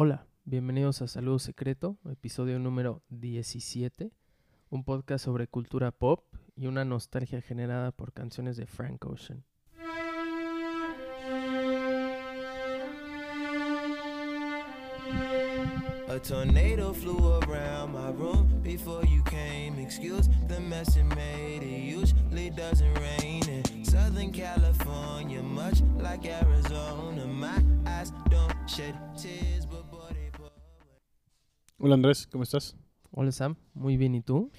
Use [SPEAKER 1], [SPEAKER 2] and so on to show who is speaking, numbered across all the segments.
[SPEAKER 1] Hola, bienvenidos a Saludo Secreto, episodio número 17, un podcast sobre cultura pop y una nostalgia generada por canciones de Frank Ocean.
[SPEAKER 2] A tornado flew around my room before you came. Excuse the mess it made. It usually doesn't rain in Southern California, much like Arizona. My eyes don't shed tears, but.
[SPEAKER 3] Hola Andrés, ¿cómo estás?
[SPEAKER 1] Hola Sam, muy bien, ¿y tú?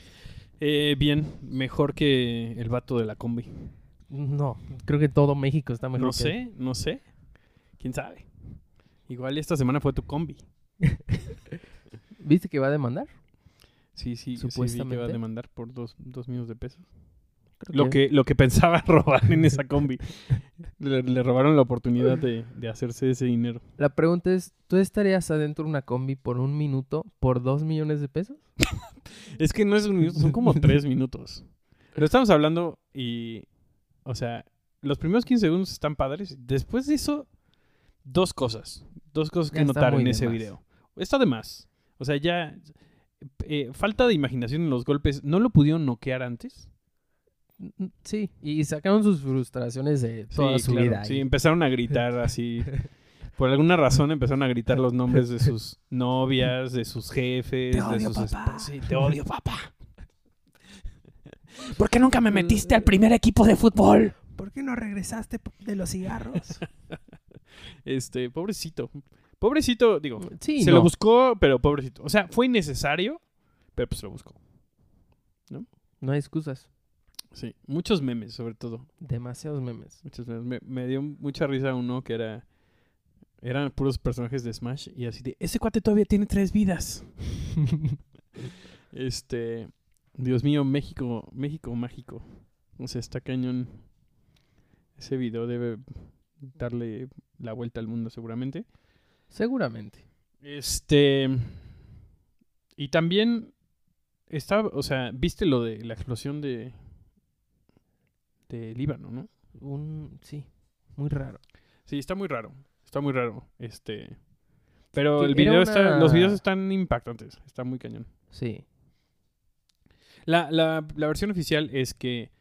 [SPEAKER 3] Eh, bien, mejor que el vato de la combi.
[SPEAKER 1] No, creo que todo México está mejor
[SPEAKER 3] No
[SPEAKER 1] que-
[SPEAKER 3] sé, no sé. ¿Quién sabe? Igual esta semana fue tu combi.
[SPEAKER 1] ¿Viste que va a demandar?
[SPEAKER 3] Sí, sí, sí vi que va
[SPEAKER 1] Supuestamente.
[SPEAKER 3] a demandar por dos, dos millones de pesos.
[SPEAKER 1] Creo
[SPEAKER 3] Lo que, lo que pensaba robar en esa combi. le, le robaron la oportunidad de, de hacerse ese dinero.
[SPEAKER 1] La pregunta es, ¿tú estarías adentro de una combi por un minuto por dos millones de pesos?
[SPEAKER 3] Es que no es un minuto, son como tres minutos. Pero estamos hablando y... O sea, los primeros 15 segundos están padres. Después de eso, dos cosas. Dos cosas que
[SPEAKER 1] Ya
[SPEAKER 3] notar en ese
[SPEAKER 1] más.
[SPEAKER 3] video. Está de más. O sea, ya... eh, falta de imaginación en los golpes. ¿No lo pudieron noquear antes?
[SPEAKER 1] Sí, y sacaron sus frustraciones de toda
[SPEAKER 3] sí,
[SPEAKER 1] su
[SPEAKER 3] claro.
[SPEAKER 1] vida.
[SPEAKER 3] Sí, empezaron a gritar así. Por alguna razón empezaron a gritar los nombres de sus novias, de sus jefes,
[SPEAKER 1] Te
[SPEAKER 3] de
[SPEAKER 1] odio,
[SPEAKER 3] sus
[SPEAKER 1] papá.
[SPEAKER 3] Sí, te odio, papá. ¿Por qué nunca me metiste al primer equipo de fútbol?
[SPEAKER 1] ¿Por qué no regresaste de los cigarros?
[SPEAKER 3] Este, pobrecito. Pobrecito, digo,
[SPEAKER 1] Sí,
[SPEAKER 3] se
[SPEAKER 1] no.
[SPEAKER 3] lo buscó, pero pobrecito. O sea, fue innecesario, pero pues lo buscó.
[SPEAKER 1] No hay excusas.
[SPEAKER 3] Sí, muchos memes, sobre todo.
[SPEAKER 1] Demasiados memes.
[SPEAKER 3] Muchos memes. Me, me dio mucha risa uno que era. Eran puros personajes de Smash y así de. Ese cuate todavía tiene tres vidas. Este. Dios mío, México, México mágico. O sea, está cañón. Ese video debe darle la vuelta al mundo, seguramente.
[SPEAKER 1] Seguramente.
[SPEAKER 3] Este. Y también. Está, o sea, viste lo de la explosión de. De Líbano, ¿no?
[SPEAKER 1] Un, sí, muy raro.
[SPEAKER 3] Sí, está muy raro. Está muy raro. Este. Pero el video está. Los videos están impactantes. Está muy cañón.
[SPEAKER 1] Sí.
[SPEAKER 3] La, la, la versión oficial es que.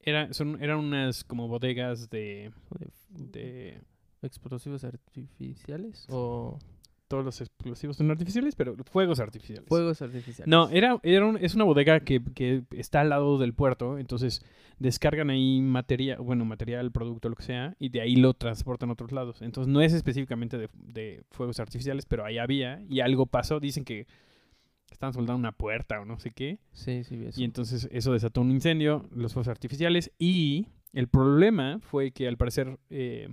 [SPEAKER 3] Era, son, eran unas como bodegas de. de
[SPEAKER 1] ¿Explosivos artificiales o
[SPEAKER 3] todos los explosivos son artificiales, pero fuegos artificiales.
[SPEAKER 1] fuegos artificiales?
[SPEAKER 3] No, era, era un- es una bodega que, que está al lado del puerto, entonces descargan ahí material, bueno, material, producto, lo que sea, y de ahí lo transportan a otros lados. Entonces no es específicamente de, de fuegos artificiales, pero ahí había y algo pasó. Dicen que estaban soldando una puerta o no sé qué,
[SPEAKER 1] Sí, sí, eso.
[SPEAKER 3] y entonces eso desató un incendio, los fuegos artificiales, y el problema fue que al parecer eh,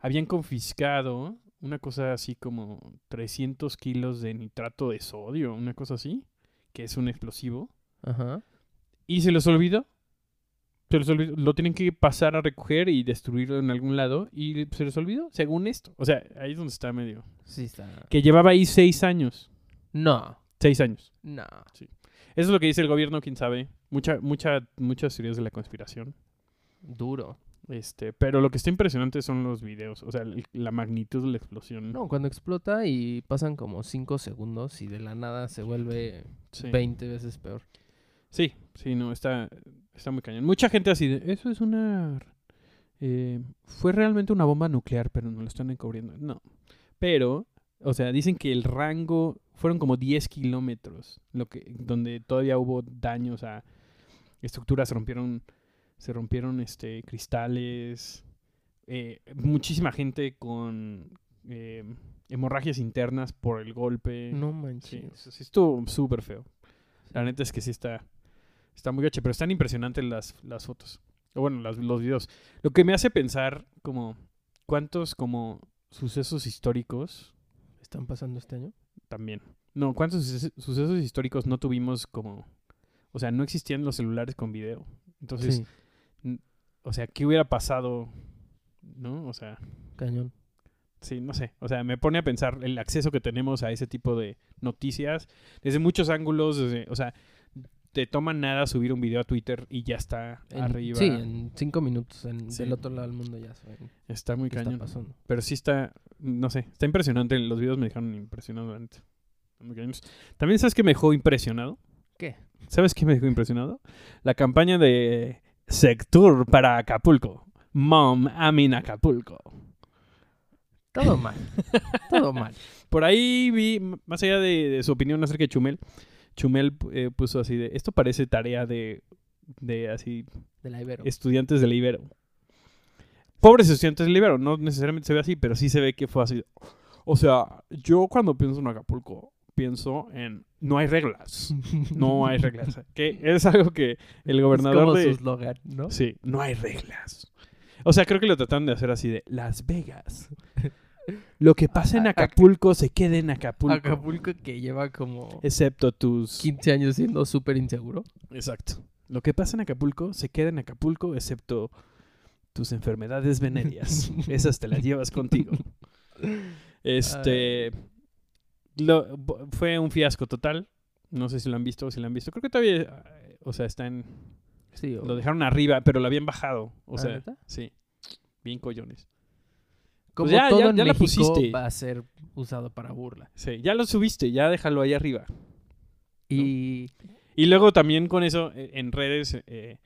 [SPEAKER 3] habían confiscado una cosa así como 300 kilos de nitrato de sodio, una cosa así, que es un explosivo,
[SPEAKER 1] Ajá.
[SPEAKER 3] y se les olvidó. Se les olvidó. Lo tienen que pasar a recoger y destruirlo en algún lado, y se les olvidó, según esto. O sea, ahí es donde está medio.
[SPEAKER 1] Sí está.
[SPEAKER 3] Que llevaba ahí seis años.
[SPEAKER 1] No,
[SPEAKER 3] Seis años.
[SPEAKER 1] no.
[SPEAKER 3] Eso es lo que dice el gobierno, quién sabe. Mucha, mucha, muchas teorías de la conspiración.
[SPEAKER 1] Duro.
[SPEAKER 3] Este, pero lo que está impresionante son los videos, o sea, el- la magnitud de la explosión.
[SPEAKER 1] No, cuando explota y pasan como 5 segundos y de la nada se vuelve
[SPEAKER 3] sí.
[SPEAKER 1] 20 veces peor.
[SPEAKER 3] sí, sí, no, está, está muy cañón. Mucha gente así de, eso es una... eh, fue realmente una bomba nuclear, pero no lo están encubriendo. No, pero, o sea, dicen que el rango fueron como 10 kilómetros, lo que, donde todavía hubo daños a estructuras, se rompieron, se rompieron este, cristales, eh, muchísima gente con eh, hemorragias internas por el golpe.
[SPEAKER 1] No
[SPEAKER 3] Sí,
[SPEAKER 1] manches.
[SPEAKER 3] eso sí estuvo súper feo. La neta es que sí está, está muy gache, pero están impresionantes las, las fotos. O bueno, las- los videos. Lo que me hace pensar como cuántos como sucesos históricos
[SPEAKER 1] ¿Están pasando este año?
[SPEAKER 3] también. No, cuántos suces- sucesos históricos no tuvimos como... O sea, no existían los celulares con video. Entonces,
[SPEAKER 1] sí,
[SPEAKER 3] o sea, ¿qué hubiera pasado? ¿No? O sea,
[SPEAKER 1] cañón.
[SPEAKER 3] Sí, no sé. O sea, me pone a pensar el acceso que tenemos a ese tipo de noticias desde muchos ángulos. desde- o sea, te toma nada subir un video a Twitter y ya está
[SPEAKER 1] En-
[SPEAKER 3] arriba.
[SPEAKER 1] Sí, en cinco minutos en,
[SPEAKER 3] Sí.
[SPEAKER 1] del otro lado del mundo ya saben
[SPEAKER 3] Está muy
[SPEAKER 1] está
[SPEAKER 3] cañón.
[SPEAKER 1] pasando.
[SPEAKER 3] Pero sí está, no sé, está impresionante. Los videos me dejaron impresionado. cañones. También sabes que me dejó impresionado.
[SPEAKER 1] ¿Qué?
[SPEAKER 3] ¿Sabes qué me dejó impresionado? La campaña de Sector para Acapulco. Mom, I'm in Acapulco.
[SPEAKER 1] Todo mal. Todo mal.
[SPEAKER 3] Por ahí vi, más allá de, de su opinión acerca de Chumel, Chumel eh, puso así de, esto parece tarea de, de así,
[SPEAKER 1] De la Ibero.
[SPEAKER 3] estudiantes de la Ibero. Pobres estudiantes de la Ibero, no necesariamente se ve así, pero sí se ve que fue así. O sea, yo cuando pienso en Acapulco, pienso en no hay reglas. No hay reglas. que es algo que el
[SPEAKER 1] es
[SPEAKER 3] gobernador
[SPEAKER 1] como
[SPEAKER 3] de...
[SPEAKER 1] su eslogan, ¿no?
[SPEAKER 3] Sí, no hay reglas. O sea, creo que lo tratan de hacer así de Las Vegas. Lo que pasa en Acapulco se queda en Acapulco.
[SPEAKER 1] Acapulco que lleva como
[SPEAKER 3] Excepto tus...
[SPEAKER 1] 15 años siendo súper inseguro.
[SPEAKER 3] Exacto. Lo que pasa en Acapulco se queda en Acapulco, excepto tus enfermedades venéreas. Esas te las llevas contigo. Este... lo- fue un fiasco total. No sé si lo han visto o si lo han visto. Creo que todavía... eh, O sea, está en...
[SPEAKER 1] Sí, o-
[SPEAKER 3] Lo dejaron arriba, pero lo habían bajado. O
[SPEAKER 1] ¿Ah,
[SPEAKER 3] sea,
[SPEAKER 1] neta?
[SPEAKER 3] sí. Bien collones.
[SPEAKER 1] Como
[SPEAKER 3] ya-
[SPEAKER 1] todo
[SPEAKER 3] ya-
[SPEAKER 1] en
[SPEAKER 3] ya la pusiste.
[SPEAKER 1] va a ser usado para burla.
[SPEAKER 3] Sí, ya lo subiste, ya déjalo ahí arriba.
[SPEAKER 1] Y
[SPEAKER 3] Y luego también con eso eh, en redes eh,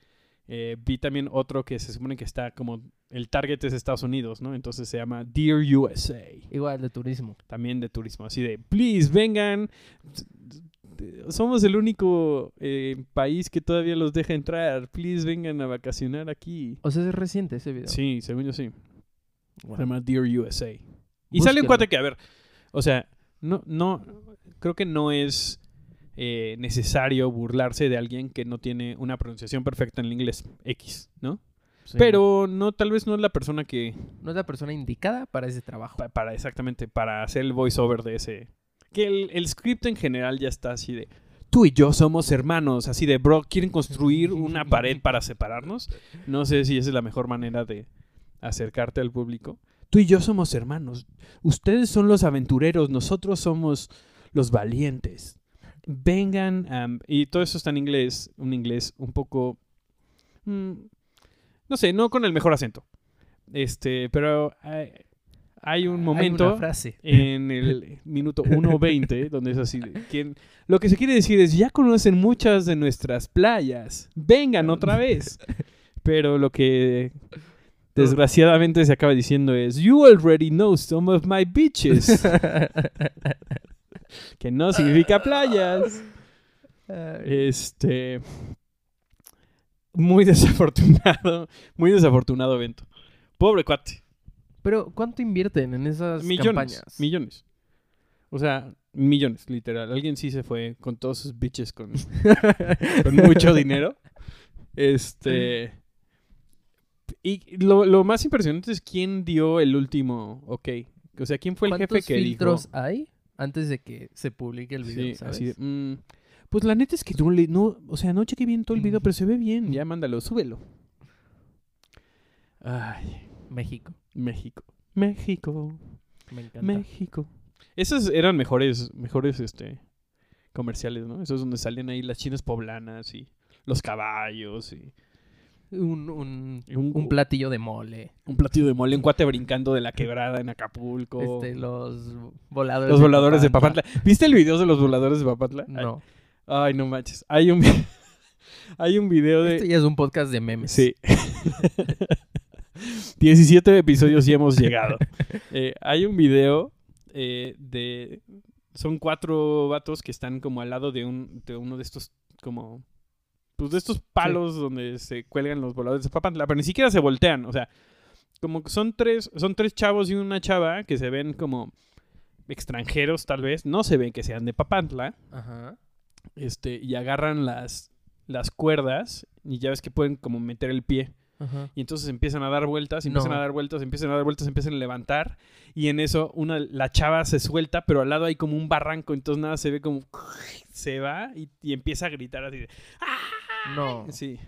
[SPEAKER 3] eh, vi también otro que se supone que está como el target es Estados Unidos, ¿no? Entonces se llama Dear USA,
[SPEAKER 1] igual de turismo.
[SPEAKER 3] también de turismo, así de, please vengan, somos el único eh, país que todavía los deja entrar, please vengan a vacacionar aquí.
[SPEAKER 1] O sea, es reciente ese video.
[SPEAKER 3] Sí, según yo sí.
[SPEAKER 1] Wow.
[SPEAKER 3] Se llama Dear USA. Y sale un cuate que, a ver, o sea, no, no, creo que no es eh, necesario burlarse de alguien que no tiene una pronunciación perfecta en el inglés X, ¿no?
[SPEAKER 1] Sí.
[SPEAKER 3] Pero no, tal vez no es la persona que,
[SPEAKER 1] no es la persona indicada para ese trabajo.
[SPEAKER 3] pa- para exactamente, para hacer el voiceover de ese, que el, el script en general ya está así de, tú y yo somos hermanos, así de, bro, ¿quieren construir una pared para separarnos? No sé si esa es la mejor manera de acercarte al público. Tú y yo somos hermanos. Ustedes son los aventureros, nosotros somos los valientes. Vengan, y todo eso está en inglés, un inglés un poco, mm, no sé, no con el mejor acento. Este, pero hay, hay un
[SPEAKER 1] Hay
[SPEAKER 3] momento
[SPEAKER 1] una frase.
[SPEAKER 3] en el minuto 1.20, donde es así, quien, lo que se quiere decir es, ya conocen muchas de nuestras playas, vengan otra vez. Pero lo que desgraciadamente se acaba diciendo es, you already know some of my beaches, que no significa playas. Este, muy desafortunado, muy desafortunado evento. Pobre cuate.
[SPEAKER 1] Pero, ¿cuánto invierten en esas
[SPEAKER 3] Millones,
[SPEAKER 1] campañas?
[SPEAKER 3] millones. O sea, millones, literal. Alguien sí se fue con todos sus bitches con, con mucho dinero. Este. Y lo, lo más impresionante es quién dio el último ok. O sea, quién fue el jefe
[SPEAKER 1] ¿Cuántos
[SPEAKER 3] que
[SPEAKER 1] filtros
[SPEAKER 3] dijo.
[SPEAKER 1] hay antes de que se publique el video,
[SPEAKER 3] Sí,
[SPEAKER 1] sabes?
[SPEAKER 3] así de, "Mm, pues la neta es que no le. No, o sea, no chequé bien todo el video, pero se ve bien. Ya mándalo, súbelo. Ay,
[SPEAKER 1] México.
[SPEAKER 3] México. México.
[SPEAKER 1] Me encanta.
[SPEAKER 3] México. Esos eran mejores, mejores este comerciales, ¿no? Esos donde salían ahí las chinas poblanas y los caballos y
[SPEAKER 1] Un, un,
[SPEAKER 3] un,
[SPEAKER 1] un platillo de mole.
[SPEAKER 3] un platillo de mole, un cuate brincando de la quebrada en Acapulco.
[SPEAKER 1] Este, los voladores
[SPEAKER 3] los voladores de
[SPEAKER 1] Papantla.
[SPEAKER 3] ¿Viste el video de los voladores de Papantla?
[SPEAKER 1] No.
[SPEAKER 3] Ay, no manches. Hay un hay un video de
[SPEAKER 1] Este ya es un podcast de memes.
[SPEAKER 3] Sí. 17 episodios y hemos llegado. Eh, hay un video eh, de... Son cuatro vatos que están como al lado de, un, de uno de estos como... Pues de estos palos donde se cuelgan los voladores de Papantla, pero ni siquiera se voltean. O sea, como que son tres, son tres chavos y una chava que se ven como extranjeros tal vez. No se ven que sean de Papantla
[SPEAKER 1] Ajá.
[SPEAKER 3] este, y agarran las, las cuerdas y ya ves que pueden como meter el pie.
[SPEAKER 1] Ajá.
[SPEAKER 3] Y entonces empiezan a dar vueltas, empiezan
[SPEAKER 1] No.
[SPEAKER 3] a dar vueltas, empiezan a dar vueltas, empiezan a levantar. Y en eso una, la chava se suelta, pero al lado hay como un barranco, entonces nada se ve como... Se va y, y empieza a gritar así de...
[SPEAKER 1] No.
[SPEAKER 3] Sí.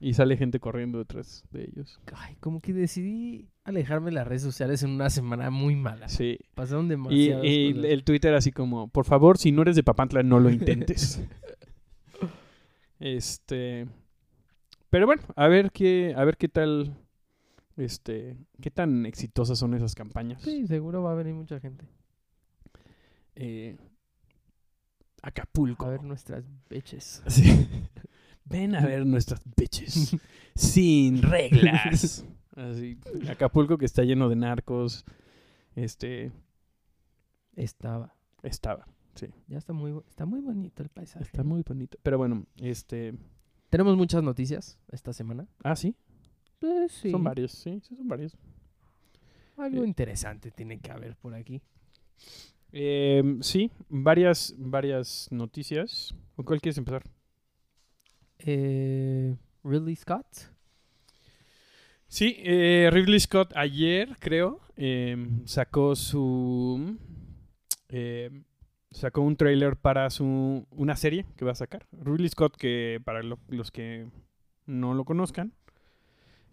[SPEAKER 3] Y sale gente corriendo detrás de ellos.
[SPEAKER 1] Ay, como que decidí alejarme de las redes sociales en una semana muy mala.
[SPEAKER 3] Sí.
[SPEAKER 1] Pasaron
[SPEAKER 3] Y,
[SPEAKER 1] demasiadas
[SPEAKER 3] y
[SPEAKER 1] cosas.
[SPEAKER 3] el Twitter así como, por favor, si no eres de Papantla, no lo intentes. Este. Pero bueno, a ver qué, a ver qué tal. Este. qué tan exitosas son esas campañas.
[SPEAKER 1] Sí, seguro va a venir mucha gente.
[SPEAKER 3] Eh, Acapulco.
[SPEAKER 1] A ver nuestras beches.
[SPEAKER 3] Sí. Ven a ver nuestras bitches. Sin reglas. Así. Acapulco que está lleno de narcos. Este.
[SPEAKER 1] Estaba.
[SPEAKER 3] Estaba.
[SPEAKER 1] Ya está muy, bu- está muy bonito el paisaje.
[SPEAKER 3] Está muy bonito. Pero bueno, este.
[SPEAKER 1] Tenemos muchas noticias esta semana.
[SPEAKER 3] Ah, sí.
[SPEAKER 1] Pues sí.
[SPEAKER 3] Son varios. Sí, sí, son varios.
[SPEAKER 1] Algo
[SPEAKER 3] Eh.
[SPEAKER 1] interesante tiene que haber por aquí.
[SPEAKER 3] Eh, sí, varias, varias noticias. ¿Con cuál quieres empezar?
[SPEAKER 1] Eh, Ridley Scott.
[SPEAKER 3] Sí, eh, Ridley Scott ayer, creo, eh, sacó su. eh, sacó un trailer para su una serie que va a sacar. Ridley Scott, que para lo- los que no lo conozcan,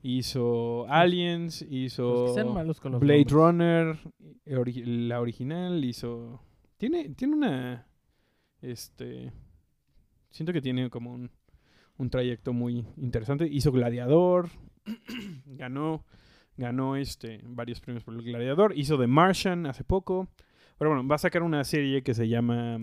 [SPEAKER 3] hizo Aliens, hizo Blade
[SPEAKER 1] nombres.
[SPEAKER 3] Runner, eh, ori- la original, hizo. Tiene, tiene una. Este. Siento que tiene como un, un trayecto muy interesante. Hizo Gladiador. ganó. Ganó este varios premios por el Gladiador. Hizo The Martian hace poco. Pero bueno, va a sacar una serie que se llama.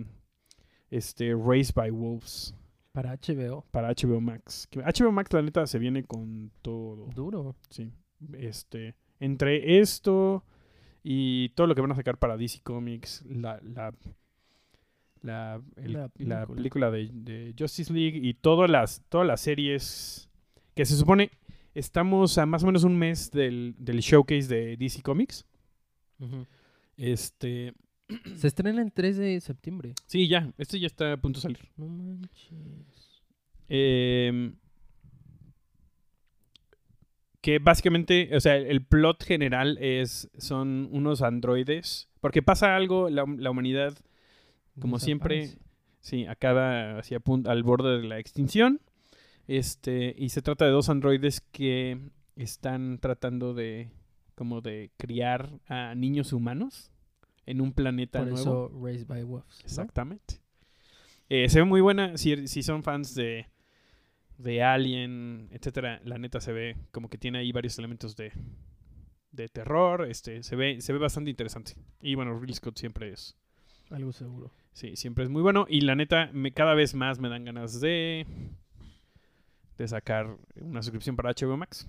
[SPEAKER 3] Este. Raised by Wolves.
[SPEAKER 1] Para HBO.
[SPEAKER 3] Para HBO Max. HBO Max, la neta, se viene con todo.
[SPEAKER 1] Duro.
[SPEAKER 3] Sí. Este. Entre esto y todo lo que van a sacar para DC Comics, la, la, la, el-
[SPEAKER 1] La
[SPEAKER 3] la
[SPEAKER 1] película.
[SPEAKER 3] película de, de Justice League y todas las, todas las series que se supone estamos a más o menos un mes del, del showcase de DC Comics. Este.
[SPEAKER 1] Se estrena el 3 de septiembre.
[SPEAKER 3] Sí, ya. Este ya está a punto de salir.
[SPEAKER 1] No manches.
[SPEAKER 3] Eh, que básicamente, o sea, el plot general es son unos androides. Porque pasa algo, la, la humanidad, como siempre, sí, acaba hacia al borde de la extinción. Este, y se trata de dos androides que están tratando de como de criar a niños humanos en un planeta
[SPEAKER 1] Por
[SPEAKER 3] nuevo.
[SPEAKER 1] eso Raised by Wolves. ¿no?
[SPEAKER 3] Exactamente. Eh, se ve muy buena. Si, si son fans de, de Alien, etcétera, la neta se ve como que tiene ahí varios elementos de, de terror. Este, se ve, se ve bastante interesante. Y bueno, Ridley Scott siempre es.
[SPEAKER 1] Algo seguro.
[SPEAKER 3] Sí, siempre es muy bueno. Y la neta, me, cada vez más me dan ganas de. de sacar una suscripción para HBO Max.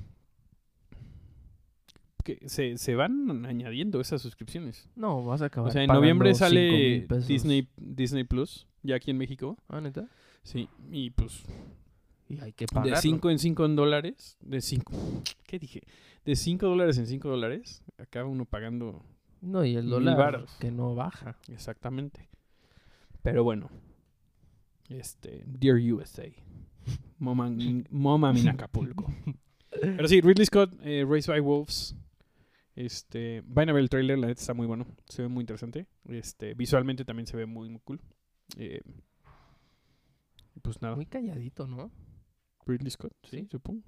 [SPEAKER 3] Que se, se van añadiendo esas suscripciones.
[SPEAKER 1] No, vas a acabar.
[SPEAKER 3] O sea, en noviembre sale. Disney, Disney Plus, ya aquí en México.
[SPEAKER 1] Ah, neta.
[SPEAKER 3] Sí, y pues
[SPEAKER 1] Y hay que
[SPEAKER 3] de
[SPEAKER 1] pagarlo.
[SPEAKER 3] 5 en 5 en dólares, de 5, ¿qué dije? De 5 dólares en 5 dólares, acaba uno pagando
[SPEAKER 1] No, y el dólar que no baja.
[SPEAKER 3] exactamente. Pero bueno, este, Dear USA, Mom in Acapulco. Pero sí, Ridley Scott, eh, Raised by Wolves, este, vayan a ver el trailer, la neta está muy bueno, se ve muy interesante, este, visualmente también se ve muy, muy cool. Eh, pues nada.
[SPEAKER 1] Muy calladito, ¿no?
[SPEAKER 3] Ridley Scott, sí,
[SPEAKER 1] Sí.
[SPEAKER 3] supongo.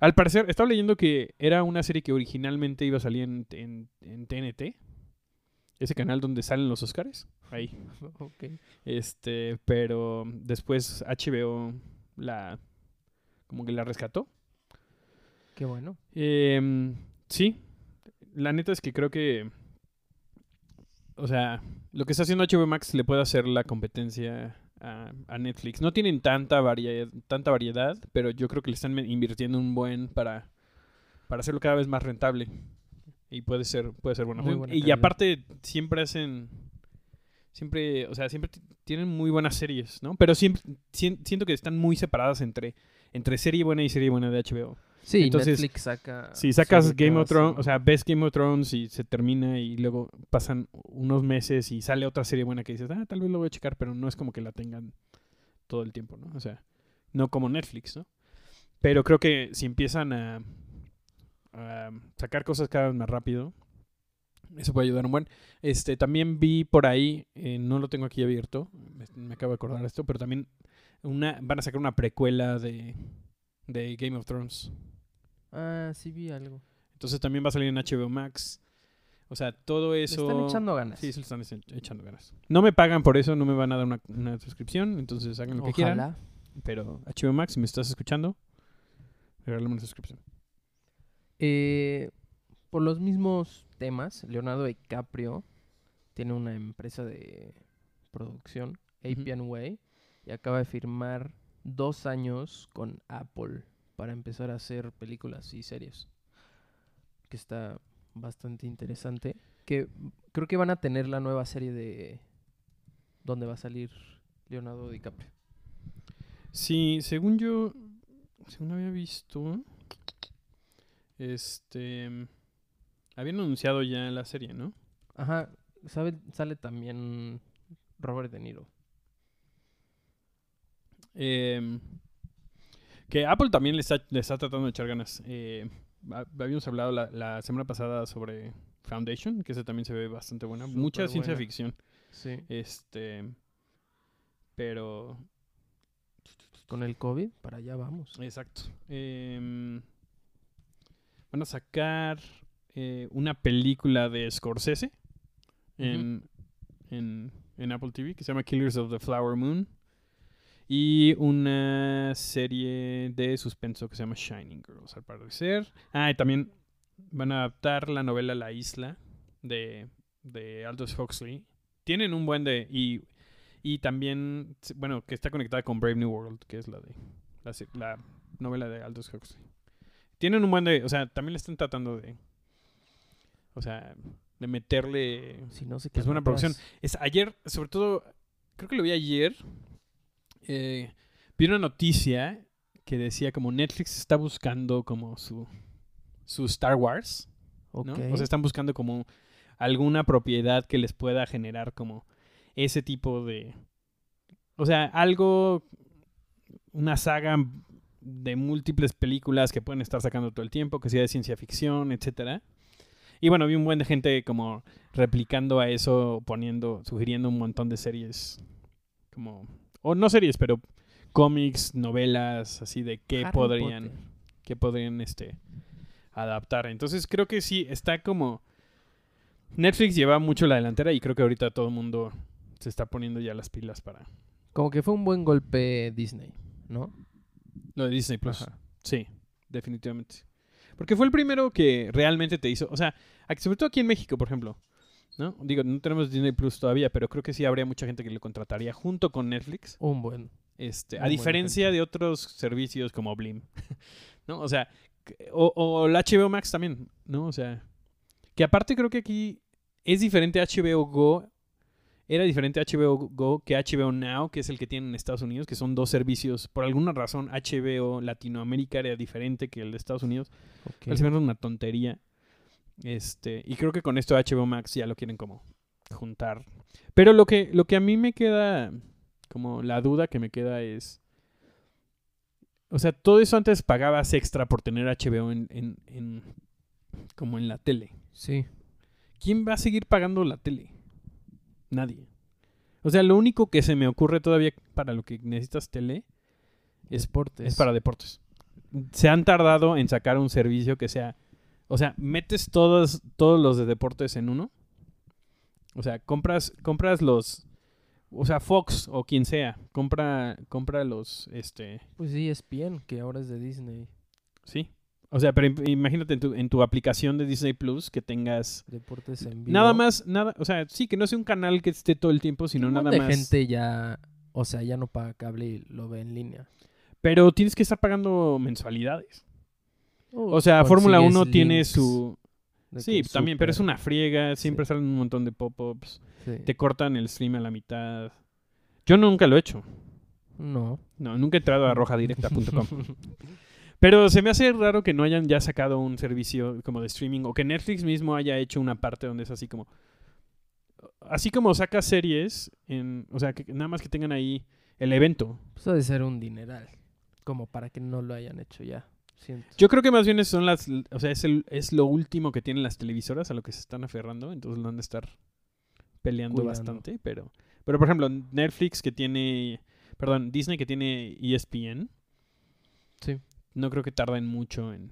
[SPEAKER 3] Al parecer, estaba leyendo que era una serie que originalmente iba a salir en, en- en TNT. Ese canal donde salen los Oscars. Ahí.
[SPEAKER 1] ok.
[SPEAKER 3] Este, pero después HBO la. como que la rescató.
[SPEAKER 1] Qué bueno.
[SPEAKER 3] Em, sí. La neta es que creo que. O sea, lo que está haciendo HBO Max le puede hacer la competencia a, a Netflix. No tienen tanta, variedad tanta variedad, pero yo creo que le están invirtiendo un buen para, para hacerlo cada vez más rentable. Y puede ser, puede ser bueno. Y
[SPEAKER 1] calidad.
[SPEAKER 3] aparte, siempre hacen. Siempre, o sea, siempre tienen muy buenas series, ¿no? Pero siempre sien- siento que están muy separadas entre, entre serie buena y serie buena de HBO.
[SPEAKER 1] Sí,
[SPEAKER 3] Entonces,
[SPEAKER 1] Netflix saca.
[SPEAKER 3] Si sacas Game of Thrones, o sea, ves Game of Thrones y se termina y luego pasan unos meses y sale otra serie buena que dices, ah, tal vez lo voy a checar, pero no es como que la tengan todo el tiempo, ¿no? O sea, no como Netflix, ¿no? Pero creo que si empiezan a, a sacar cosas cada vez más rápido, eso puede ayudar un buen. Este, también vi por ahí, eh, no lo tengo aquí abierto, me, me acabo de acordar esto, pero también una, van a sacar una precuela de, de Game of Thrones.
[SPEAKER 1] Ah, sí vi algo.
[SPEAKER 3] Entonces también va a salir en HBO Max. O sea, todo
[SPEAKER 1] Le
[SPEAKER 3] eso.
[SPEAKER 1] están echando ganas.
[SPEAKER 3] Sí, se le están echando ganas. No me pagan por eso, no me van a dar una, una suscripción, entonces hagan lo que quieran. Pero HBO Max, si me estás escuchando, regálame una suscripción.
[SPEAKER 1] Eh, por los mismos temas, Leonardo DiCaprio tiene una empresa de producción,
[SPEAKER 3] Ujú.
[SPEAKER 1] Appian Way, y acaba de firmar dos años con Apple para empezar a hacer películas y series. Que está bastante interesante. Que creo que van a tener la nueva serie de donde va a salir Leonardo DiCaprio.
[SPEAKER 3] Sí, según yo, según había visto, este, habían anunciado ya la serie, ¿no?
[SPEAKER 1] Ajá, sabe, sale también Robert De Niro.
[SPEAKER 3] Eh, que Apple también le está, le está tratando de echar ganas. Eh, ha- habíamos hablado la, la semana pasada sobre Foundation, que esa también se ve bastante buena. Mucha ciencia ficción.
[SPEAKER 1] Sí.
[SPEAKER 3] Este, pero
[SPEAKER 1] Con el COVID, para allá vamos.
[SPEAKER 3] Exacto. Em, van a sacar eh, una película de Scorsese en, en, en Apple TV que se llama Killers of the Flower Moon. Y una serie de suspenso que se llama Shining Girls, al parecer. Ah, y también van a adaptar la novela La Isla de, de Aldous Huxley. Tienen un buen de... Y, y también, bueno, que está conectada con Brave New World, que es la de la, la novela de Aldous Huxley. Tienen un buen de... O sea, también le están tratando de... O sea, de meterle...
[SPEAKER 1] Si no se
[SPEAKER 3] Pues
[SPEAKER 1] quedan
[SPEAKER 3] buena producción. Es ayer, sobre todo, creo que lo vi ayer. eh, vi una noticia que decía como Netflix está buscando como su, su Star Wars. ¿no?
[SPEAKER 1] Ok.
[SPEAKER 3] O sea, están buscando como alguna propiedad que les pueda generar como ese tipo de... O sea, algo, una saga de múltiples películas que pueden estar sacando todo el tiempo, que sea de ciencia ficción, etcétera. Y bueno, vi un buen de gente como replicando a eso, poniendo, sugiriendo un montón de series como... O no series, pero cómics, novelas, así de qué
[SPEAKER 1] Harry
[SPEAKER 3] podrían
[SPEAKER 1] Potter.
[SPEAKER 3] que podrían este adaptar. Entonces creo que sí está como Netflix lleva mucho la delantera y creo que ahorita todo el mundo se está poniendo ya las pilas para
[SPEAKER 1] Como que fue un buen golpe Disney, ¿no?
[SPEAKER 3] lo de Disney Plus.
[SPEAKER 1] Ajá.
[SPEAKER 3] Sí, definitivamente. Porque fue el primero que realmente te hizo, o sea, aquí- sobre todo aquí en México, por ejemplo, ¿no? Digo, no tenemos Disney Plus todavía, pero creo que sí habría mucha gente que lo contrataría junto con Netflix.
[SPEAKER 1] Un buen.
[SPEAKER 3] Este, a diferencia de otros servicios como Blim. ¿No? O sea, o, o el HBO Max también, ¿no? O sea, que aparte creo que aquí es diferente a HBO Go. Era diferente HBO Go que HBO Now, que es el que tienen en Estados Unidos, que son dos servicios. Por alguna razón, HBO Latinoamérica era diferente que el de Estados Unidos.
[SPEAKER 1] Ok.
[SPEAKER 3] Al final es una tontería. Este, y creo que con esto HBO Max ya lo quieren como juntar. Pero lo que, lo que a mí me queda, como la duda que me queda es. O sea, todo eso antes pagabas extra por tener HBO en, en, en- como en la tele.
[SPEAKER 1] Sí.
[SPEAKER 3] ¿Quién va a seguir pagando la tele? Nadie. O sea, lo único que se me ocurre todavía para lo que necesitas tele es
[SPEAKER 1] Deportes.
[SPEAKER 3] es para deportes. Se han tardado en sacar un servicio que sea. O sea, metes todos, todos los de deportes en uno. O sea, compras, compras los. O sea, Fox o quien sea. Compra, compra los. Este.
[SPEAKER 1] Pues sí, ESPN, que ahora es de Disney.
[SPEAKER 3] Sí. O sea, pero im- imagínate en tu, en tu aplicación de Disney Plus que tengas.
[SPEAKER 1] Deportes en vivo.
[SPEAKER 3] Nada más, nada. O sea, sí, que no sea un canal que esté todo el tiempo, sino nada
[SPEAKER 1] de
[SPEAKER 3] más.
[SPEAKER 1] gente ya, o sea, ya no paga cable y lo ve en línea.
[SPEAKER 3] Pero tienes que estar pagando mensualidades.
[SPEAKER 1] Uh,
[SPEAKER 3] O sea, Fórmula
[SPEAKER 1] consigues
[SPEAKER 3] 1 tiene su. Sí, también, pero es una friega. Siempre
[SPEAKER 1] Sí.
[SPEAKER 3] salen un montón de pop-ups.
[SPEAKER 1] sí.
[SPEAKER 3] Te cortan el stream a la mitad. Yo nunca lo he hecho.
[SPEAKER 1] No.
[SPEAKER 3] No, nunca he entrado a rojadirecta.com. Pero se me hace raro que no hayan ya sacado un servicio como de streaming o que Netflix mismo haya hecho una parte donde es así como. Así como saca series, en, o sea, que nada más que tengan ahí el evento.
[SPEAKER 1] Pues ha de ser un dineral. Como para que no lo hayan hecho ya. Siento.
[SPEAKER 3] Yo creo que más bien son las. O sea, es, el, es lo último que tienen las televisoras a lo que se están aferrando. Entonces lo han de estar peleando
[SPEAKER 1] Cuidando.
[SPEAKER 3] bastante. Pero, pero, por ejemplo, Netflix que tiene. Perdón, Disney que tiene ESPN.
[SPEAKER 1] Sí.
[SPEAKER 3] No creo que tarden mucho en,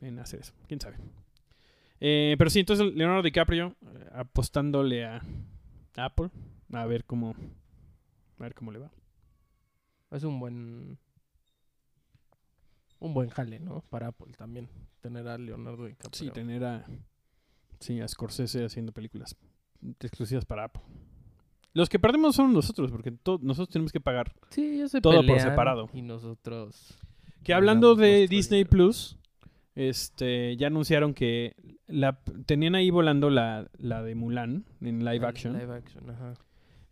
[SPEAKER 3] en hacer eso. Quién sabe. Eh, pero sí, entonces Leonardo DiCaprio eh, apostándole a Apple. A ver cómo. A ver cómo le va.
[SPEAKER 1] Es un buen. Un buen jale, ¿no? Para Apple también. Tener a Leonardo DiCaprio.
[SPEAKER 3] Sí, tener a, sí, a Scorsese haciendo películas exclusivas para Apple. Los que perdemos son nosotros, porque nosotros tenemos que pagar.
[SPEAKER 1] Sí,
[SPEAKER 3] todo por separado.
[SPEAKER 1] Y nosotros.
[SPEAKER 3] Que hablando de Disney. Plus, este, ya anunciaron que la, tenían ahí volando la, la de Mulan en live
[SPEAKER 1] el
[SPEAKER 3] action.
[SPEAKER 1] Live action, ajá.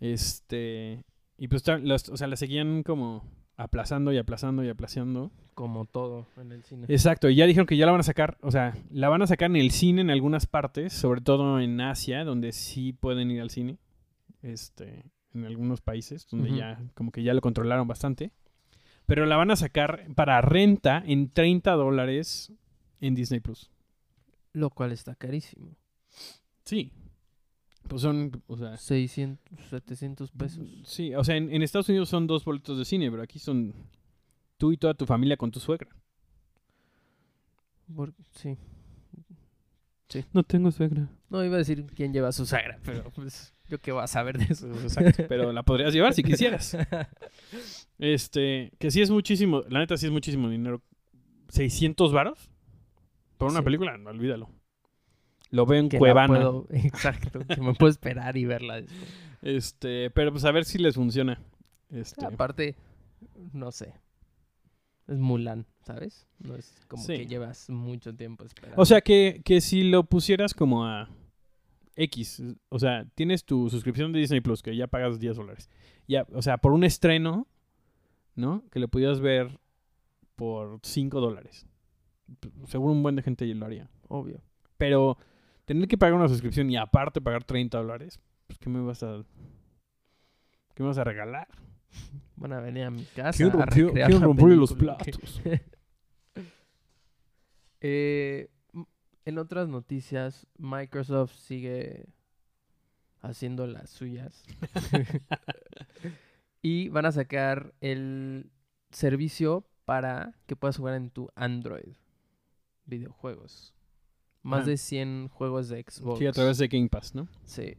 [SPEAKER 3] Este, y pues, o sea, la seguían como aplazando y aplazando y aplazando.
[SPEAKER 1] Como todo en el cine.
[SPEAKER 3] Exacto, y ya dijeron que ya la van a sacar, o sea, la van a sacar en el cine en algunas partes, sobre todo en Asia, donde sí pueden ir al cine, este, en algunos países, donde ya, como que ya lo controlaron bastante, pero la van a sacar para renta en 30 dólares en Disney Plus.
[SPEAKER 1] Lo cual está carísimo.
[SPEAKER 3] Sí. Pues son, o sea,
[SPEAKER 1] 600, 700 pesos.
[SPEAKER 3] sí, o sea, en, en Estados Unidos son dos boletos de cine, pero aquí son tú y toda tu familia con tu suegra.
[SPEAKER 1] Por- sí.
[SPEAKER 3] No tengo suegra.
[SPEAKER 1] No iba a decir quién lleva a su sagra, pero pues yo qué voy a saber de eso.
[SPEAKER 3] Exacto, pero la podrías llevar si quisieras. Este, que sí es muchísimo, la neta sí es muchísimo dinero. ¿600 varos? Por una
[SPEAKER 1] Sí.
[SPEAKER 3] película, no, olvídalo. Lo veo en
[SPEAKER 1] que
[SPEAKER 3] Cuevana.
[SPEAKER 1] puedo- exacto, que me puedo esperar y verla después.
[SPEAKER 3] Este, pero pues a ver si les funciona. Este,
[SPEAKER 1] Aparte, no sé. Es Mulan, ¿sabes? No es como
[SPEAKER 3] Sí.
[SPEAKER 1] que llevas mucho tiempo esperando.
[SPEAKER 3] o sea que, que si lo pusieras como a X, o sea, tienes tu suscripción de Disney Plus, que ya pagas 10 dólares. Ya, o sea, por un estreno, ¿no? Que lo pudieras ver por 5 dólares. Seguro un buen de gente lo haría.
[SPEAKER 1] obvio.
[SPEAKER 3] Pero tener que pagar una suscripción y aparte pagar 30 dólares, pues ¿qué me vas a qué me vas a regalar?
[SPEAKER 1] Van a venir a mi casa
[SPEAKER 3] ¿Quién
[SPEAKER 1] a
[SPEAKER 3] rompió los platos?
[SPEAKER 1] Eh, en otras noticias, Microsoft sigue haciendo las suyas. y van a sacar el servicio para que puedas jugar en tu Android videojuegos. Más
[SPEAKER 3] Ah.
[SPEAKER 1] de 100 juegos de Xbox.
[SPEAKER 3] Sí, a través de Game Pass, ¿no?
[SPEAKER 1] Sí.